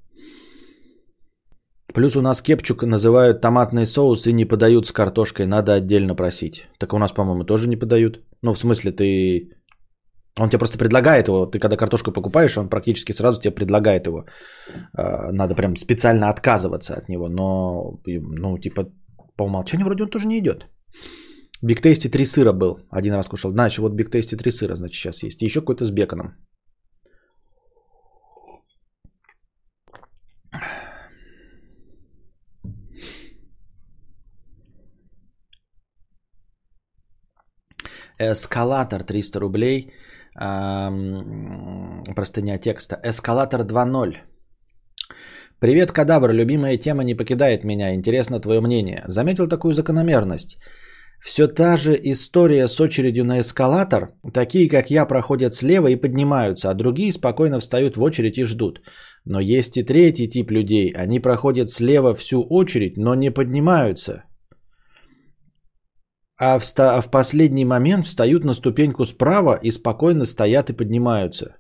Плюс у нас кепчук называют томатный соус и не подают с картошкой, надо отдельно просить. Так у нас, по-моему, тоже не подают. Ну, в смысле, ты... Он тебе просто предлагает его. Ты когда картошку покупаешь, он практически сразу тебе предлагает его. А, надо прям специально отказываться от него. Но, ну, типа, по умолчанию вроде он тоже не идет. Big Tasty 3 сыра был. Один раз кушал. Значит, вот Big Tasty 3 сыра, значит, сейчас есть. И еще какой-то с беконом. Эскалатор 300 рублей. Простыня текста. Эскалатор 2.0. Привет, кадабр. Любимая тема не покидает меня. Интересно твое мнение. Заметил такую закономерность. Все та же история с очередью на эскалатор. Такие, как я, проходят слева и поднимаются, а другие спокойно встают в очередь и ждут. Но есть и третий тип людей. Они проходят слева всю очередь, но не поднимаются. А в, ста- а в последний момент встают на ступеньку справа и спокойно стоят и поднимаются.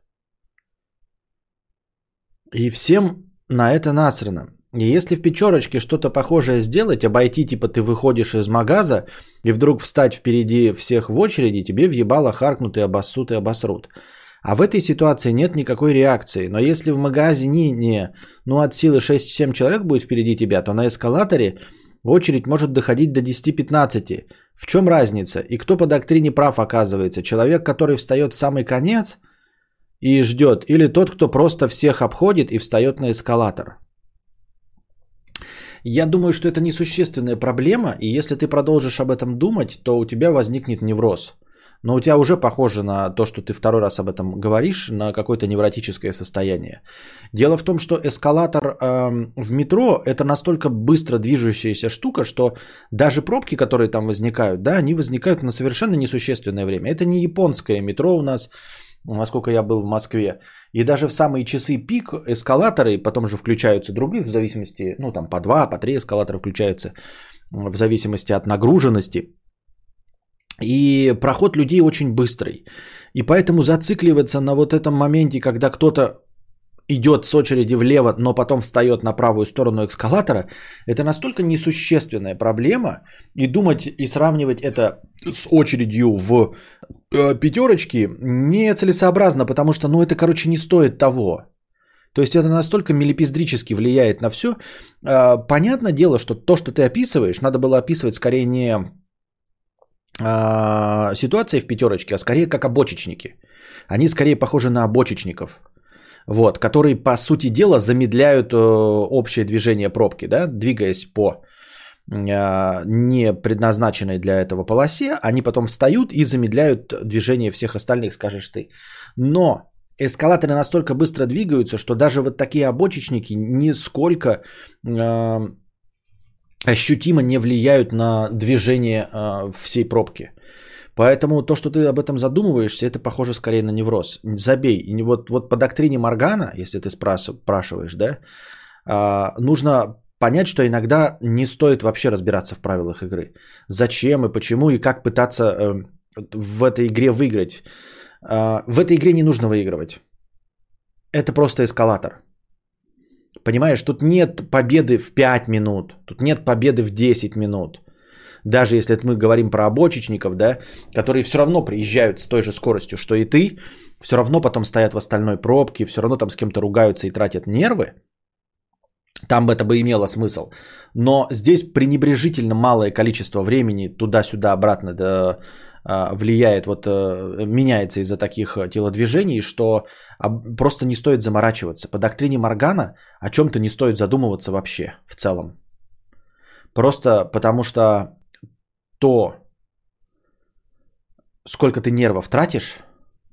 И всем на это насрано. И если в пятерочке что-то похожее сделать, обойти, типа ты выходишь из магаза и вдруг встать впереди всех в очереди, тебе въебало харкнут и обоссут и обосрут. А в этой ситуации нет никакой реакции. Но если в магазине не, ну от силы 6-7 человек будет впереди тебя, то на эскалаторе очередь может доходить до 10-15. В чем разница? И кто по доктрине прав оказывается? Человек, который встает в самый конец и ждет, или тот, кто просто всех обходит и встает на эскалатор? Я думаю, что это несущественная проблема, и если ты продолжишь об этом думать, то у тебя возникнет невроз. Но у тебя уже похоже на то, что ты второй раз об этом говоришь, на какое-то невротическое состояние. Дело в том, что эскалатор э, в метро это настолько быстро движущаяся штука, что даже пробки, которые там возникают, да, они возникают на совершенно несущественное время. Это не японское метро у нас, насколько я был в Москве. И даже в самые часы пик эскалаторы, потом же включаются другие в зависимости, ну там по два, по три эскалатора включаются в зависимости от нагруженности. И проход людей очень быстрый. И поэтому зацикливаться на вот этом моменте, когда кто-то идет с очереди влево, но потом встает на правую сторону эскалатора, это настолько несущественная проблема. И думать и сравнивать это с очередью в э, пятерочке нецелесообразно, потому что, ну, это, короче, не стоит того. То есть это настолько мелепиздрически влияет на все. Э, понятное дело, что то, что ты описываешь, надо было описывать скорее не э, ситуации в пятерочке, а скорее как обочечники. Они скорее похожи на обочечников вот, которые, по сути дела, замедляют э, общее движение пробки, да, двигаясь по э, не предназначенной для этого полосе, они потом встают и замедляют движение всех остальных, скажешь ты. Но эскалаторы настолько быстро двигаются, что даже вот такие обочечники нисколько э, ощутимо не влияют на движение э, всей пробки. Поэтому то, что ты об этом задумываешься, это похоже скорее на невроз. Забей. И вот, вот по доктрине Моргана, если ты спрашиваешь, да, а, нужно понять, что иногда не стоит вообще разбираться в правилах игры. Зачем и почему, и как пытаться э, в этой игре выиграть. А, в этой игре не нужно выигрывать. Это просто эскалатор. Понимаешь, тут нет победы в 5 минут, тут нет победы в 10 минут даже если мы говорим про обочечников, да, которые все равно приезжают с той же скоростью, что и ты, все равно потом стоят в остальной пробке, все равно там с кем-то ругаются и тратят нервы, там это бы имело смысл. Но здесь пренебрежительно малое количество времени туда-сюда обратно да, влияет, вот э, меняется из-за таких телодвижений, что просто не стоит заморачиваться. По доктрине Моргана о чем-то не стоит задумываться вообще в целом. Просто потому что то, сколько ты нервов тратишь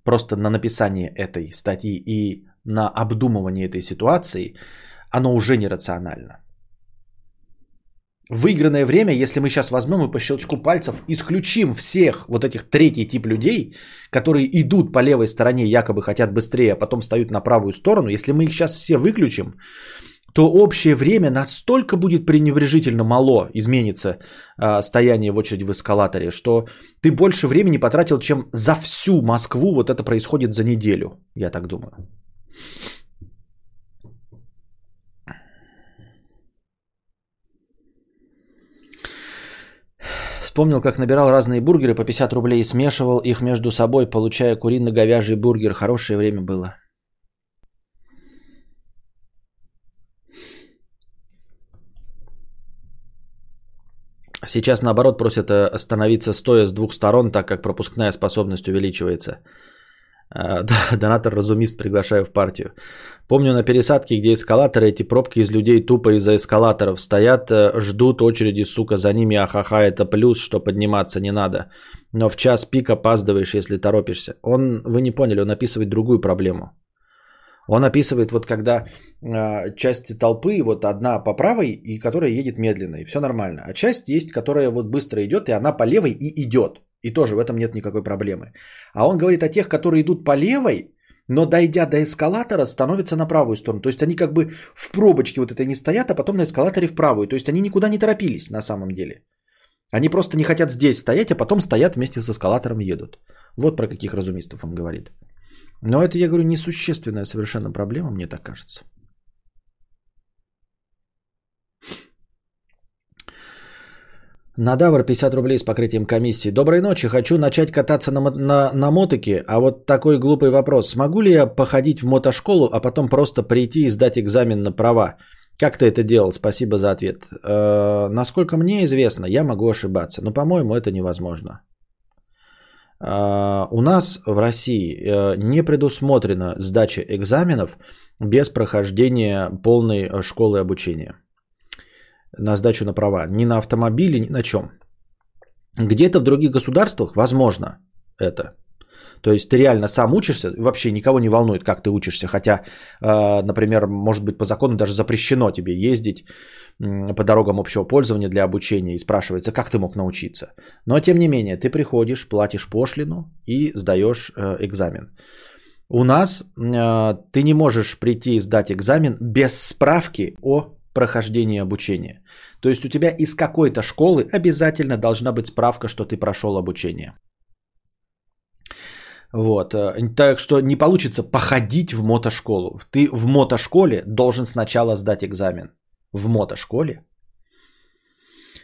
просто на написание этой статьи и на обдумывание этой ситуации, оно уже нерационально. Выигранное время, если мы сейчас возьмем и по щелчку пальцев исключим всех вот этих третий тип людей, которые идут по левой стороне, якобы хотят быстрее, а потом встают на правую сторону, если мы их сейчас все выключим, то общее время настолько будет пренебрежительно мало, изменится э, стояние в очереди в эскалаторе, что ты больше времени потратил, чем за всю Москву вот это происходит за неделю, я так думаю. Вспомнил, как набирал разные бургеры по 50 рублей и смешивал их между собой, получая курино-говяжий бургер. Хорошее время было. Сейчас, наоборот, просят э, остановиться стоя с двух сторон, так как пропускная способность увеличивается. Да, донатор разумист приглашаю в партию. Помню на пересадке, где эскалаторы, эти пробки из людей тупо из-за эскалаторов стоят, э, ждут очереди, сука, за ними, ахаха, это плюс, что подниматься не надо. Но в час пик опаздываешь, если торопишься. Он, вы не поняли, он описывает другую проблему. Он описывает, вот когда э, часть толпы, вот одна по правой, и которая едет медленно, и все нормально. А часть есть, которая вот быстро идет, и она по левой и идет. И тоже в этом нет никакой проблемы. А он говорит о тех, которые идут по левой, но дойдя до эскалатора, становятся на правую сторону. То есть они как бы в пробочке вот этой не стоят, а потом на эскалаторе в правую. То есть они никуда не торопились на самом деле. Они просто не хотят здесь стоять, а потом стоят вместе с эскалатором и едут. Вот про каких разумистов он говорит. Но это, я говорю, несущественная совершенно проблема, мне так кажется. Надавр 50 рублей с покрытием комиссии. Доброй ночи. Хочу начать кататься на, на, на мотоке. А вот такой глупый вопрос. Смогу ли я походить в мотошколу, а потом просто прийти и сдать экзамен на права? Как ты это делал? Спасибо за ответ. Э, насколько мне известно, я могу ошибаться. Но, по-моему, это невозможно. Э, у нас в России э, не предусмотрена сдача экзаменов без прохождения полной э, школы обучения на сдачу на права. Ни на автомобиле, ни на чем. Где-то в других государствах возможно это. То есть ты реально сам учишься, вообще никого не волнует, как ты учишься. Хотя, например, может быть по закону даже запрещено тебе ездить по дорогам общего пользования для обучения и спрашивается, как ты мог научиться. Но тем не менее, ты приходишь, платишь пошлину и сдаешь экзамен. У нас ты не можешь прийти и сдать экзамен без справки о прохождении обучения. То есть у тебя из какой-то школы обязательно должна быть справка, что ты прошел обучение. Вот. Э, так что не получится походить в мотошколу. Ты в мотошколе должен сначала сдать экзамен. В мотошколе.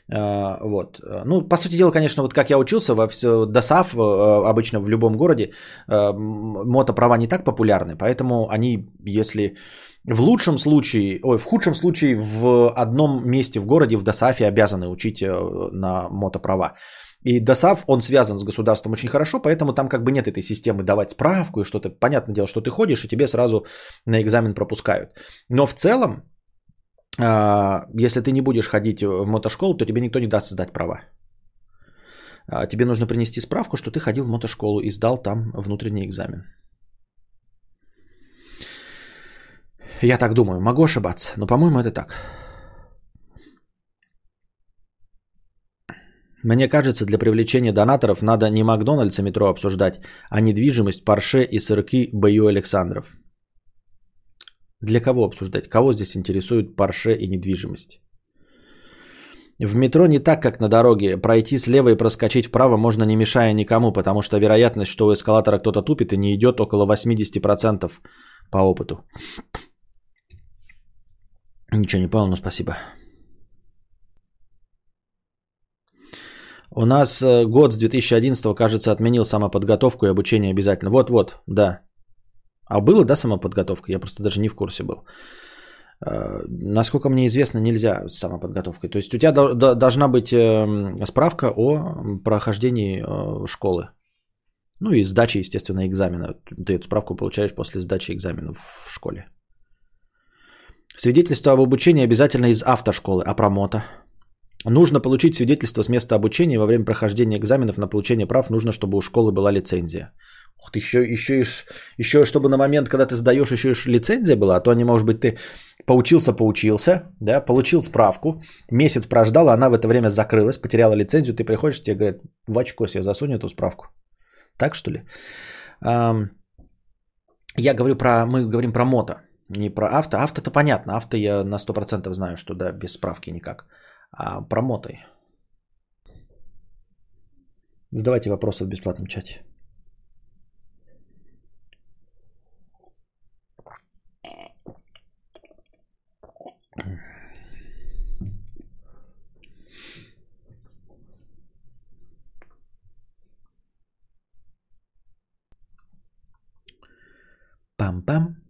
А, вот. Ну, по сути дела, конечно, вот как я учился, во все, ДОСАВ э, обычно в любом городе э, мотоправа не так популярны, поэтому они, если в лучшем случае, ой, в худшем случае в одном месте в городе, в ДОСАФе обязаны учить на мотоправа. И ДОСАВ, он связан с государством очень хорошо, поэтому там как бы нет этой системы давать справку и что-то. Понятное дело, что ты ходишь, и тебе сразу на экзамен пропускают. Но в целом, а, если ты не будешь ходить в мотошколу, то тебе никто не даст сдать права. А, тебе нужно принести справку, что ты ходил в мотошколу и сдал там внутренний экзамен. Я так думаю, могу ошибаться, но по-моему это так. Мне кажется, для привлечения донаторов надо не Макдональдс и метро обсуждать, а недвижимость, парше и сырки Бою Александров. Для кого обсуждать? Кого здесь интересует парше и недвижимость? В метро не так, как на дороге. Пройти слева и проскочить вправо можно не мешая никому, потому что вероятность, что у эскалатора кто-то тупит и не идет около 80% по опыту. Ничего не понял, но спасибо. У нас э, год с 2011, кажется, отменил самоподготовку и обучение обязательно. Вот-вот, да. А было, да, самоподготовка? Я просто даже не в курсе был. Э, насколько мне известно, нельзя с самоподготовкой. То есть у тебя должна быть эм, справка о прохождении э, школы. Ну и сдачи, естественно, экзамена. Ты эту справку получаешь после сдачи экзаменов в школе. Свидетельство об обучении обязательно из автошколы, а про мото? Нужно получить свидетельство с места обучения во время прохождения экзаменов на получение прав. Нужно, чтобы у школы была лицензия. Ух ты, еще, еще, еще, чтобы на момент, когда ты сдаешь, еще и лицензия была, а то не, может быть, ты поучился, поучился, да, получил справку, месяц прождал, а она в это время закрылась, потеряла лицензию, ты приходишь, тебе говорят, в очко себе засунь эту справку. Так что ли? Я говорю про, мы говорим про мото, не про авто. Авто-то понятно, авто я на 100% знаю, что да, без справки никак. А про мотой. Задавайте вопросы в бесплатном чате. Пам-пам.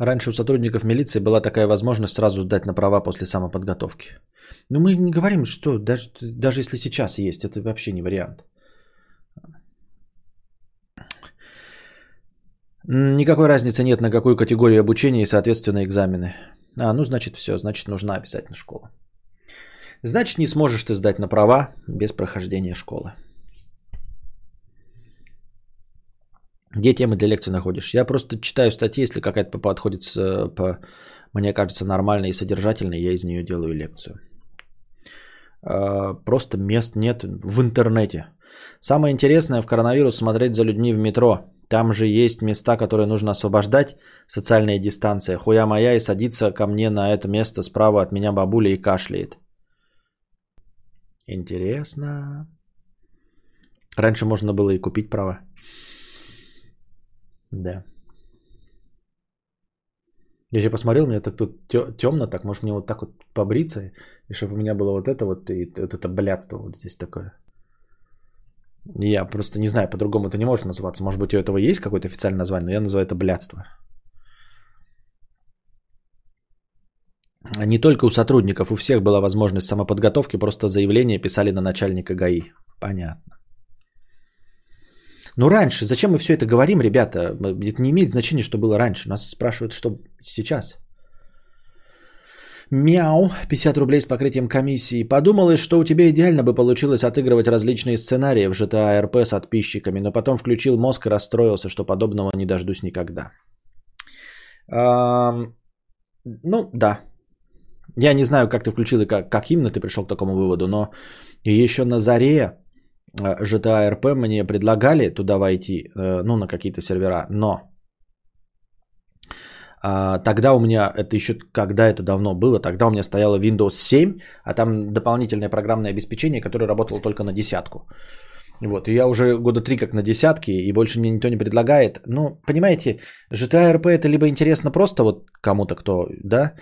Раньше у сотрудников милиции была такая возможность сразу сдать на права после самоподготовки. Но мы не говорим, что даже, даже если сейчас есть, это вообще не вариант. Никакой разницы нет на какую категорию обучения и, соответственно, экзамены. А, ну, значит, все, значит, нужна обязательно школа. Значит, не сможешь ты сдать на права без прохождения школы. Где темы для лекции находишь? Я просто читаю статьи, если какая-то подходит, по, мне кажется, нормальной и содержательной, я из нее делаю лекцию. А, просто мест нет в интернете. Самое интересное в коронавирус смотреть за людьми в метро. Там же есть места, которые нужно освобождать, социальная дистанция. Хуя моя и садится ко мне на это место справа от меня бабуля и кашляет. Интересно. Раньше можно было и купить права. Да. Я же посмотрел, мне так тут темно, так может мне вот так вот побриться, и чтобы у меня было вот это вот, и вот это блядство вот здесь такое. Я просто не знаю, по-другому это не может называться. Может быть, у этого есть какое-то официальное название, но я называю это блядство. Не только у сотрудников, у всех была возможность самоподготовки, просто заявление писали на начальника ГАИ. Понятно. Ну раньше, зачем мы все это говорим, ребята? Это не имеет значения, что было раньше. Нас спрашивают, что сейчас. Мяу, 50 рублей с покрытием комиссии. Подумалось, что у тебя идеально бы получилось отыгрывать различные сценарии в GTA RP с подписчиками, но потом включил мозг и расстроился, что подобного не дождусь никогда. Эм, ну, да. Я не знаю, как ты включил и как, как именно ты пришел к такому выводу, но еще на заре GTA RP мне предлагали туда войти, э, ну, на какие-то сервера, но а, тогда у меня, это еще когда это давно было, тогда у меня стояло Windows 7, а там дополнительное программное обеспечение, которое работало только на десятку. Вот, и я уже года три как на десятке, и больше мне никто не предлагает. Ну, понимаете, GTA RP это либо интересно просто вот кому-то, кто, да,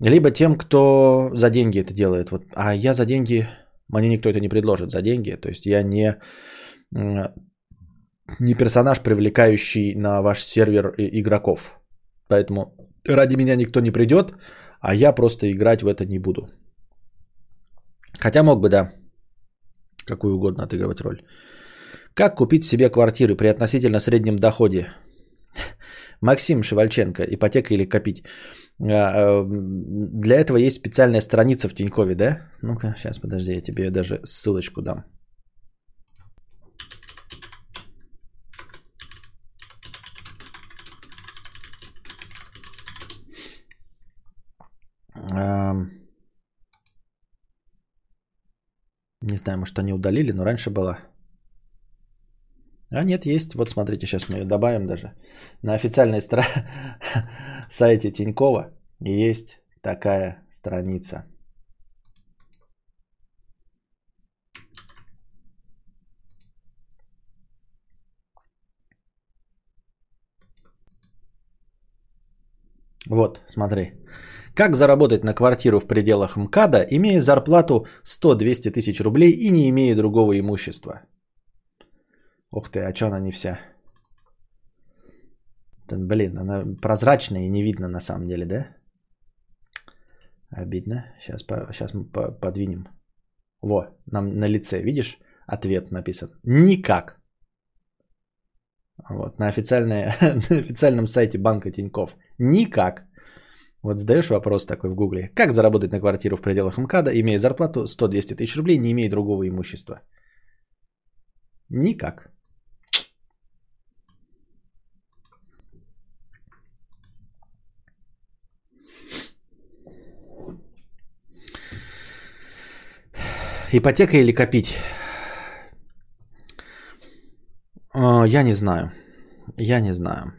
либо тем, кто за деньги это делает. Вот, а я за деньги, мне никто это не предложит за деньги, то есть я не, не персонаж, привлекающий на ваш сервер игроков. Поэтому ради меня никто не придет, а я просто играть в это не буду. Хотя мог бы, да, какую угодно отыгрывать роль. Как купить себе квартиры при относительно среднем доходе? Максим Шевальченко, ипотека или копить? А, а, для этого есть специальная страница в Тинькове, да? Ну-ка, сейчас, подожди, я тебе даже ссылочку дам. Не знаю, может они удалили, но раньше была. А нет, есть. Вот смотрите, сейчас мы ее добавим даже. На официальной стра... сайте Тинькова есть такая страница. Вот, смотри. Как заработать на квартиру в пределах МКАДа, имея зарплату 100-200 тысяч рублей и не имея другого имущества? Ух ты, а что она не вся? Блин, она прозрачная и не видно на самом деле, да? Обидно. Сейчас, по, сейчас мы по, подвинем. Во, нам на лице, видишь, ответ написан. Никак. Вот, на, на официальном сайте банка Тиньков. Никак. Вот задаешь вопрос такой в гугле. Как заработать на квартиру в пределах МКАДа, имея зарплату 100-200 тысяч рублей, не имея другого имущества? Никак. Ипотека или копить? Я не знаю. Я не знаю.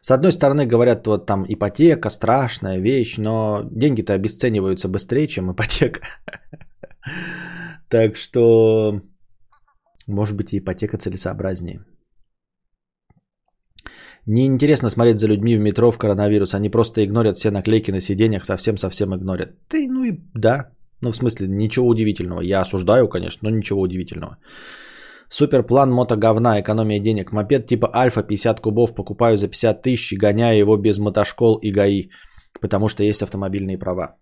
С одной стороны, говорят, вот там ипотека страшная вещь, но деньги-то обесцениваются быстрее, чем ипотека. Так что, может быть, ипотека целесообразнее. Неинтересно смотреть за людьми в метро в коронавирус. Они просто игнорят все наклейки на сиденьях, совсем-совсем игнорят. Ты, ну и да. Ну, в смысле, ничего удивительного. Я осуждаю, конечно, но ничего удивительного. Суперплан мото говна, экономия денег. Мопед типа Альфа 50 кубов покупаю за 50 тысяч, гоняя его без мотошкол и ГАИ, потому что есть автомобильные права.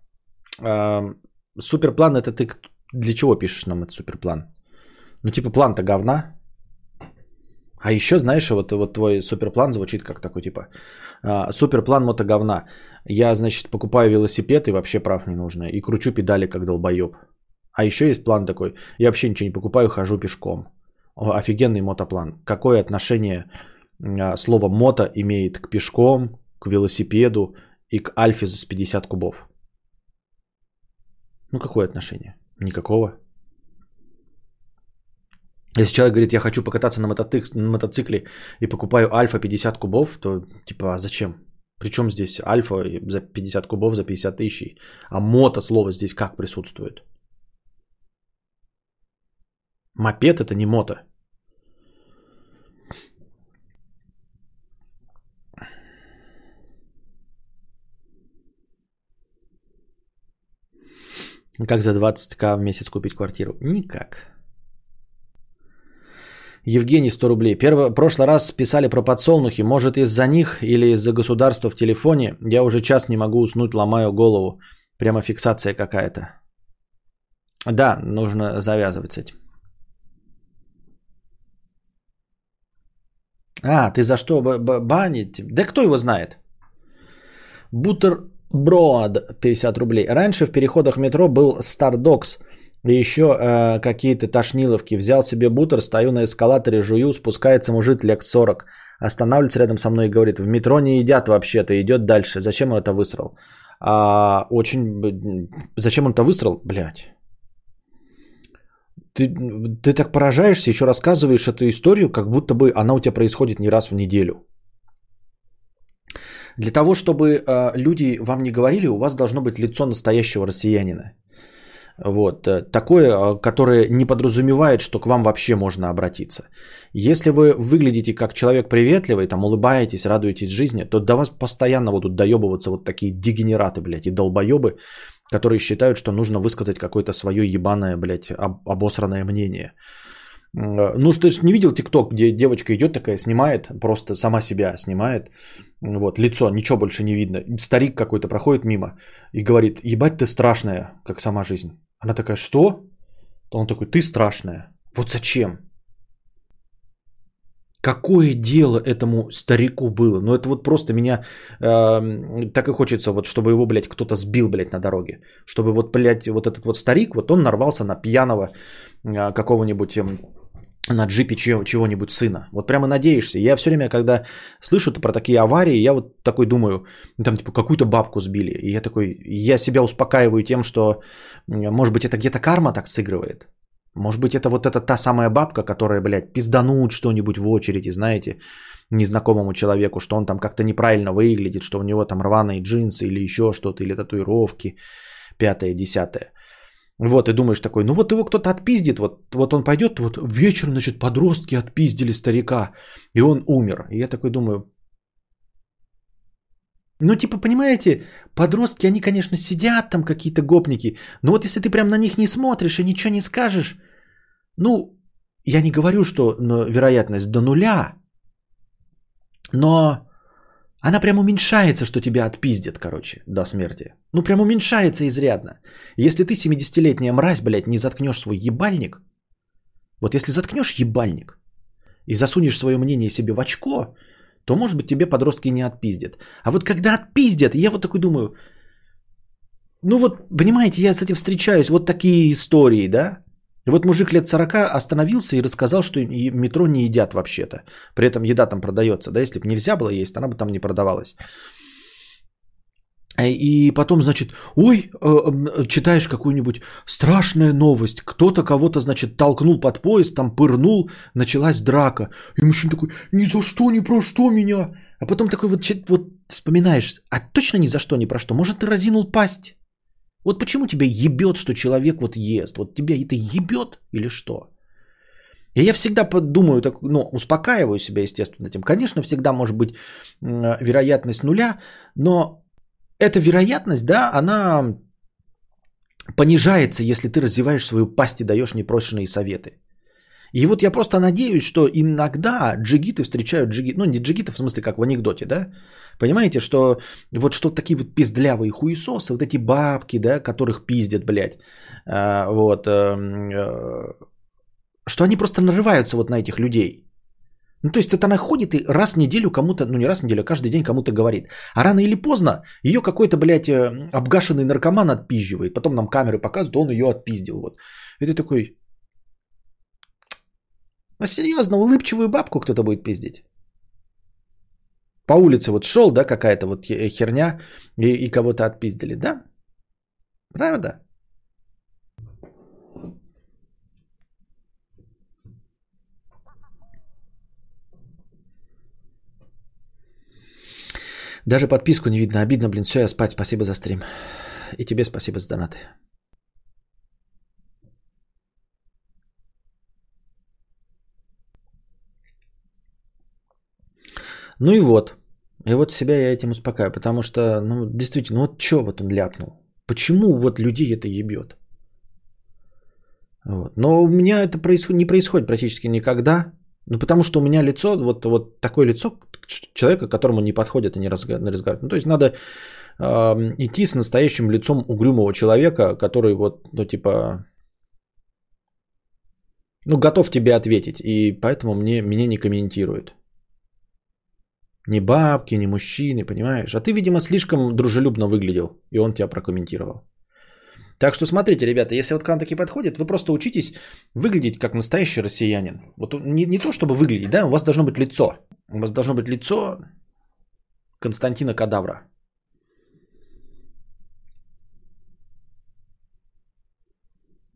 Суперплан это ты для чего пишешь нам этот суперплан? Ну типа план-то говна. А еще, знаешь, вот, вот твой суперплан звучит как такой типа а, суперплан мото говна. Я, значит, покупаю велосипед и вообще прав не нужно. И кручу педали как долбоеб. А еще есть план такой. Я вообще ничего не покупаю, хожу пешком. Офигенный мотоплан. Какое отношение а, слово мото имеет к пешком, к велосипеду и к альфе с 50 кубов? Ну, какое отношение? Никакого. Если человек говорит, я хочу покататься на мотоцикле и покупаю альфа 50 кубов, то типа, а зачем? Причем здесь альфа за 50 кубов за 50 тысяч, а мото слово здесь как присутствует? Мопед это не мото. Как за 20к в месяц купить квартиру? Никак. Евгений, 100 рублей. Первый, прошлый раз писали про подсолнухи. Может из-за них или из-за государства в телефоне. Я уже час не могу уснуть, ломаю голову. Прямо фиксация какая-то. Да, нужно завязывать с этим. А, ты за что банить? Да кто его знает? Бутерброд 50 рублей. Раньше в переходах метро был Стардокс и еще э, какие-то тошниловки. Взял себе бутер, стою на эскалаторе, жую, спускается мужик лет 40. Останавливается рядом со мной и говорит, в метро не едят вообще-то, идет дальше. Зачем он это высрал? А, очень... Зачем он это высрал? Блять. Ты, ты так поражаешься, еще рассказываешь эту историю, как будто бы она у тебя происходит не раз в неделю. Для того, чтобы э, люди вам не говорили, у вас должно быть лицо настоящего россиянина. Вот, э, такое, э, которое не подразумевает, что к вам вообще можно обратиться. Если вы выглядите как человек приветливый, там улыбаетесь, радуетесь жизни, то до вас постоянно будут доебываться вот такие дегенераты, блядь, и долбоебы, которые считают, что нужно высказать какое-то свое ебаное, блядь, об- обосранное мнение. Э, Ну, ты же не видел ТикТок, где девочка идет такая, снимает, просто сама себя снимает, вот, лицо, ничего больше не видно. Старик какой-то проходит мимо и говорит, ебать ты страшная, как сама жизнь. Она такая, что? Он такой, ты страшная. Вот зачем? Какое дело этому старику было? Ну это вот просто меня эм, так и хочется, вот чтобы его, блядь, кто-то сбил, блядь, на дороге. Чтобы вот, блядь, вот этот вот старик, вот он нарвался на пьяного э, какого-нибудь эм, на джипе чего- чего-нибудь сына. Вот прямо надеешься. Я все время, когда слышу про такие аварии, я вот такой думаю, ну, там типа какую-то бабку сбили. И я такой, я себя успокаиваю тем, что может быть это где-то карма так сыгрывает. Может быть это вот эта та самая бабка, которая, блядь, пизданут что-нибудь в очереди, знаете, незнакомому человеку, что он там как-то неправильно выглядит, что у него там рваные джинсы или еще что-то, или татуировки, пятое, десятое. Вот, и думаешь такой, ну вот его кто-то отпиздит, вот, вот он пойдет, вот вечером, значит, подростки отпиздили старика, и он умер. И я такой думаю, ну, типа, понимаете, подростки, они, конечно, сидят там какие-то гопники, но вот если ты прям на них не смотришь и ничего не скажешь, ну, я не говорю, что ну, вероятность до нуля, но она прям уменьшается, что тебя отпиздят, короче, до смерти. Ну, прям уменьшается изрядно. Если ты 70-летняя мразь, блядь, не заткнешь свой ебальник, вот если заткнешь ебальник и засунешь свое мнение себе в очко, то, может быть, тебе подростки не отпиздят. А вот когда отпиздят, я вот такой думаю, ну вот, понимаете, я с этим встречаюсь, вот такие истории, да? И вот мужик лет 40 остановился и рассказал, что метро не едят вообще-то. При этом еда там продается, да, если бы нельзя было есть, она бы там не продавалась. Э, И потом, значит, ой, э, читаешь какую-нибудь страшная новость, кто-то кого-то, значит, толкнул под поезд, там пырнул, началась драка. И мужчина такой, ни за что, ни про что меня. А потом такой вот, вот вспоминаешь, а точно ни за что, ни про что. Может, ты разинул пасть? Вот почему тебя ебет, что человек вот ест? Вот тебя это ебет или что? И я всегда подумаю, так, ну, успокаиваю себя, естественно, этим. Конечно, всегда может быть вероятность нуля, но эта вероятность, да, она понижается, если ты развиваешь свою пасть и даешь непрошенные советы. И вот я просто надеюсь, что иногда джигиты встречают джигиты, ну не джигиты в смысле как в анекдоте, да, понимаете, что вот что такие вот пиздлявые хуесосы, вот эти бабки, да, которых пиздят, блядь, а, вот, эм, э, что они просто нарываются вот на этих людей. Ну, то есть это она ходит и раз в неделю кому-то, ну не раз в неделю, а каждый день кому-то говорит. А рано или поздно ее какой-то, блядь, э, обгашенный наркоман отпизживает. Потом нам камеры показывают, он ее отпиздил. Вот. И ты такой, а серьезно, улыбчивую бабку кто-то будет пиздить? По улице вот шел, да, какая-то вот херня, и, и кого-то отпиздили, да? Правда? Даже подписку не видно. Обидно, блин. Все, я спать. Спасибо за стрим. И тебе спасибо за донаты. Ну и вот. И вот себя я этим успокаиваю, потому что, ну, действительно, вот что вот он ляпнул? Почему вот людей это ебет? Вот. Но у меня это происход... не происходит практически никогда. Ну, потому что у меня лицо, вот, вот такое лицо человека, которому не подходит и не разговаривать. Ну, то есть надо э, идти с настоящим лицом угрюмого человека, который вот, ну, типа, ну, готов тебе ответить. И поэтому мне, меня не комментирует. Ни бабки, ни мужчины, понимаешь? А ты, видимо, слишком дружелюбно выглядел, и он тебя прокомментировал. Так что смотрите, ребята, если вот к вам такие подходят, вы просто учитесь выглядеть как настоящий россиянин. Вот не, не то, чтобы выглядеть, да, у вас должно быть лицо. У вас должно быть лицо Константина Кадавра.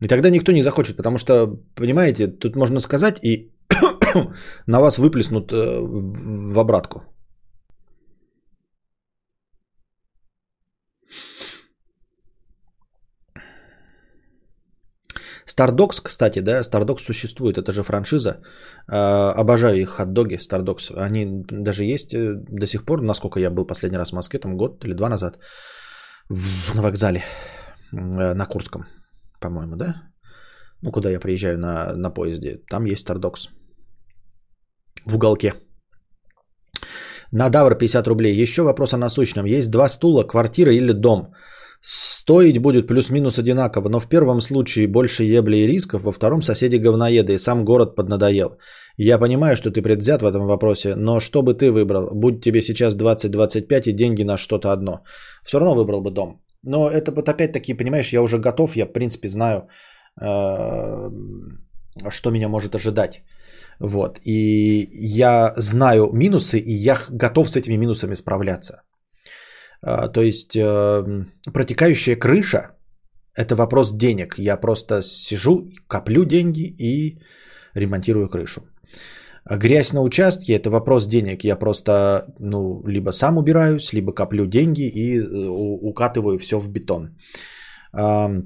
И тогда никто не захочет, потому что, понимаете, тут можно сказать и на вас выплеснут э, в обратку. Stardogs, кстати, да, Stardogs существует, это же франшиза. Э, обожаю их хот-доги Stardogs. Они даже есть э, до сих пор, насколько я был последний раз в Москве, там год или два назад, в, на вокзале, э, на Курском, по-моему, да? Ну, куда я приезжаю на, на поезде. Там есть Stardogs. В уголке. На Давр 50 рублей. Еще вопрос о насущном. Есть два стула, квартира или дом. Стоить будет плюс-минус одинаково, но в первом случае больше ебли и рисков, во втором соседи говноеды и сам город поднадоел. Я понимаю, что ты предвзят в этом вопросе, но что бы ты выбрал? Будь тебе сейчас 20-25 и деньги на что-то одно. Все равно выбрал бы дом. Но это вот опять-таки, понимаешь, я уже готов, я в принципе знаю, э, что меня может ожидать. Вот. И я знаю минусы, и я готов с этими минусами справляться. А, то есть эм, протекающая крыша – это вопрос денег. Я просто сижу, коплю деньги и ремонтирую крышу. Грязь на участке – это вопрос денег. Я просто ну, либо сам убираюсь, либо коплю деньги и э, укатываю все в бетон. Э,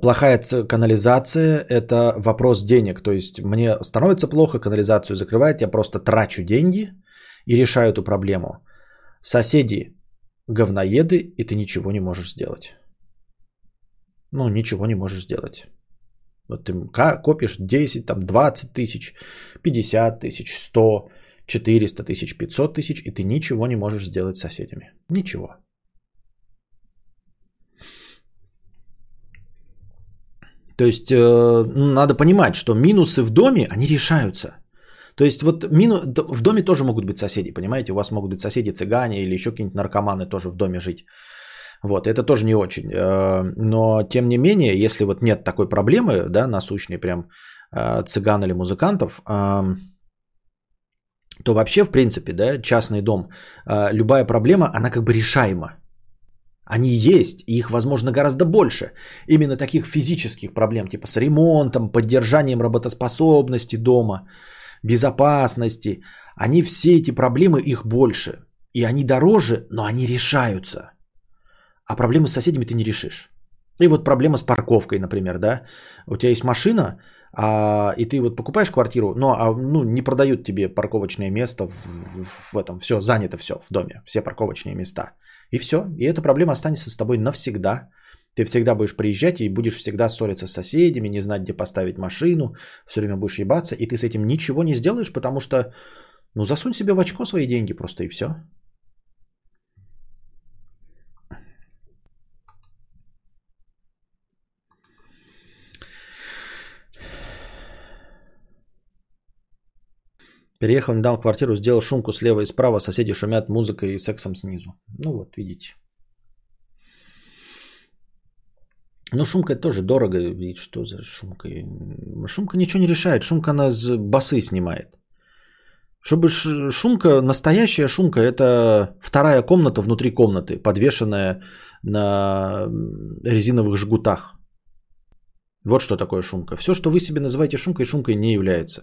плохая канализация – это вопрос денег. То есть мне становится плохо, канализацию закрывает, я просто трачу деньги и решаю эту проблему – Соседи говноеды, и ты ничего не можешь сделать. Ну, ничего не можешь сделать. Вот ты копишь 10, там 20 тысяч, 50 тысяч, 100, 400 тысяч, 500 тысяч, и ты ничего не можешь сделать с соседями. Ничего. То есть э, ну, надо понимать, что минусы в доме, они решаются. То есть вот мину... в доме тоже могут быть соседи, понимаете? У вас могут быть соседи цыгане или еще какие-нибудь наркоманы тоже в доме жить. Вот, это тоже не очень. Э, но, тем не менее, если вот нет такой проблемы, да, насущной прям э, цыган или музыкантов, то вообще, в принципе, да, частный дом, э, любая проблема, она как бы решаема. Они есть, и их, возможно, гораздо больше. Именно таких физических проблем, типа с ремонтом, поддержанием работоспособности дома – безопасности. Они все эти проблемы, их больше. И они дороже, но они решаются. А проблемы с соседями ты не решишь. И вот проблема с парковкой, например, да. У тебя есть машина, а, и ты вот покупаешь квартиру, но а, ну, не продают тебе парковочное место в, в, в этом. Все, занято все в доме, все парковочные места. И все. И эта проблема останется с тобой навсегда. Ты всегда будешь приезжать и будешь всегда ссориться с соседями, не знать, где поставить машину, все время будешь ебаться, и ты с этим ничего не сделаешь, потому что, ну, засунь себе в очко свои деньги просто и все. Переехал недавно в квартиру, сделал шумку слева и справа, соседи шумят музыкой и сексом снизу. Ну вот, видите. Ну, шумка тоже дорого. Ведь что за шумка? Шумка ничего не решает. Шумка она с басы снимает. Чтобы шумка, настоящая шумка, это вторая комната внутри комнаты, подвешенная на резиновых жгутах. Вот что такое шумка. Все, что вы себе называете шумкой, шумкой не является.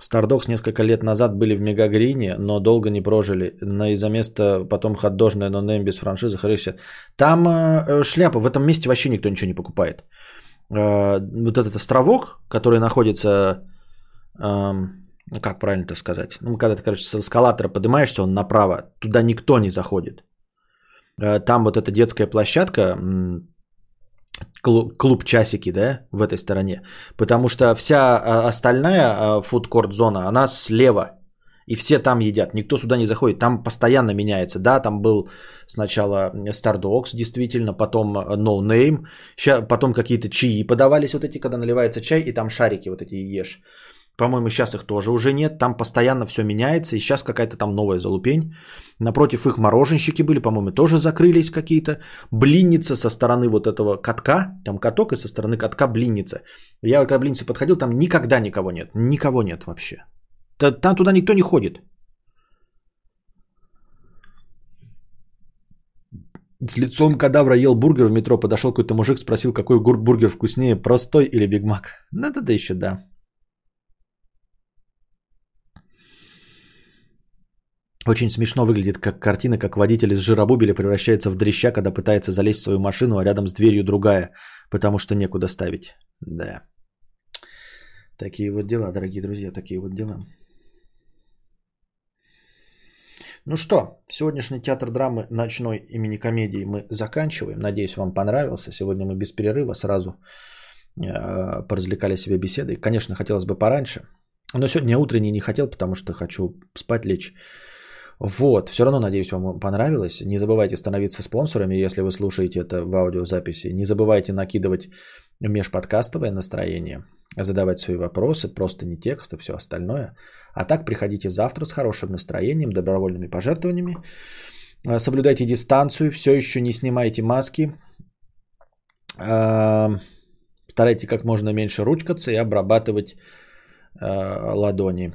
Стардокс несколько лет назад были в Мегагрине, но долго не прожили. На из-за места потом ходдожная нонейм без франшизы хрыща. Там э, шляпа, в этом месте вообще никто ничего не покупает. Э, вот этот островок, который находится, э, как правильно это сказать, ну когда ты, короче, с эскалатора поднимаешься, он направо, туда никто не заходит. Э, там вот эта детская площадка, клуб, часики, да, в этой стороне. Потому что вся а, остальная фудкорт зона, она слева. И все там едят, никто сюда не заходит. Там постоянно меняется. Да, там был сначала Stardogs, действительно, потом No Name, потом какие-то чаи подавались вот эти, когда наливается чай, и там шарики вот эти ешь. По-моему, сейчас их тоже уже нет. Там постоянно все меняется. И сейчас какая-то там новая залупень. Напротив их мороженщики были, по-моему, тоже закрылись какие-то. Блинница со стороны вот этого катка. Там каток и со стороны катка блинница. Я когда блинницу подходил, там никогда никого нет. Никого нет вообще. Там туда никто не ходит. С лицом кадавра ел бургер в метро. Подошел какой-то мужик, спросил, какой бургер вкуснее, простой или Биг Мак. Ну, это еще да. Очень смешно выглядит как картина, как водитель из жиробубеля превращается в дрища, когда пытается залезть в свою машину, а рядом с дверью другая, потому что некуда ставить. Да. Такие вот дела, дорогие друзья, такие вот дела. Ну что, сегодняшний театр драмы ночной имени комедии мы заканчиваем. Надеюсь, вам понравился. Сегодня мы без перерыва сразу э, поразвлекали себе беседой. Конечно, хотелось бы пораньше. Но сегодня утренний не хотел, потому что хочу спать лечь. Вот, все равно, надеюсь, вам понравилось. Не забывайте становиться спонсорами, если вы слушаете это в аудиозаписи. Не забывайте накидывать межподкастовое настроение, задавать свои вопросы, просто не текст и все остальное. А так приходите завтра с хорошим настроением, добровольными пожертвованиями. А, соблюдайте дистанцию, все еще не снимайте маски. А, старайтесь как можно меньше ручкаться и обрабатывать а, ладони.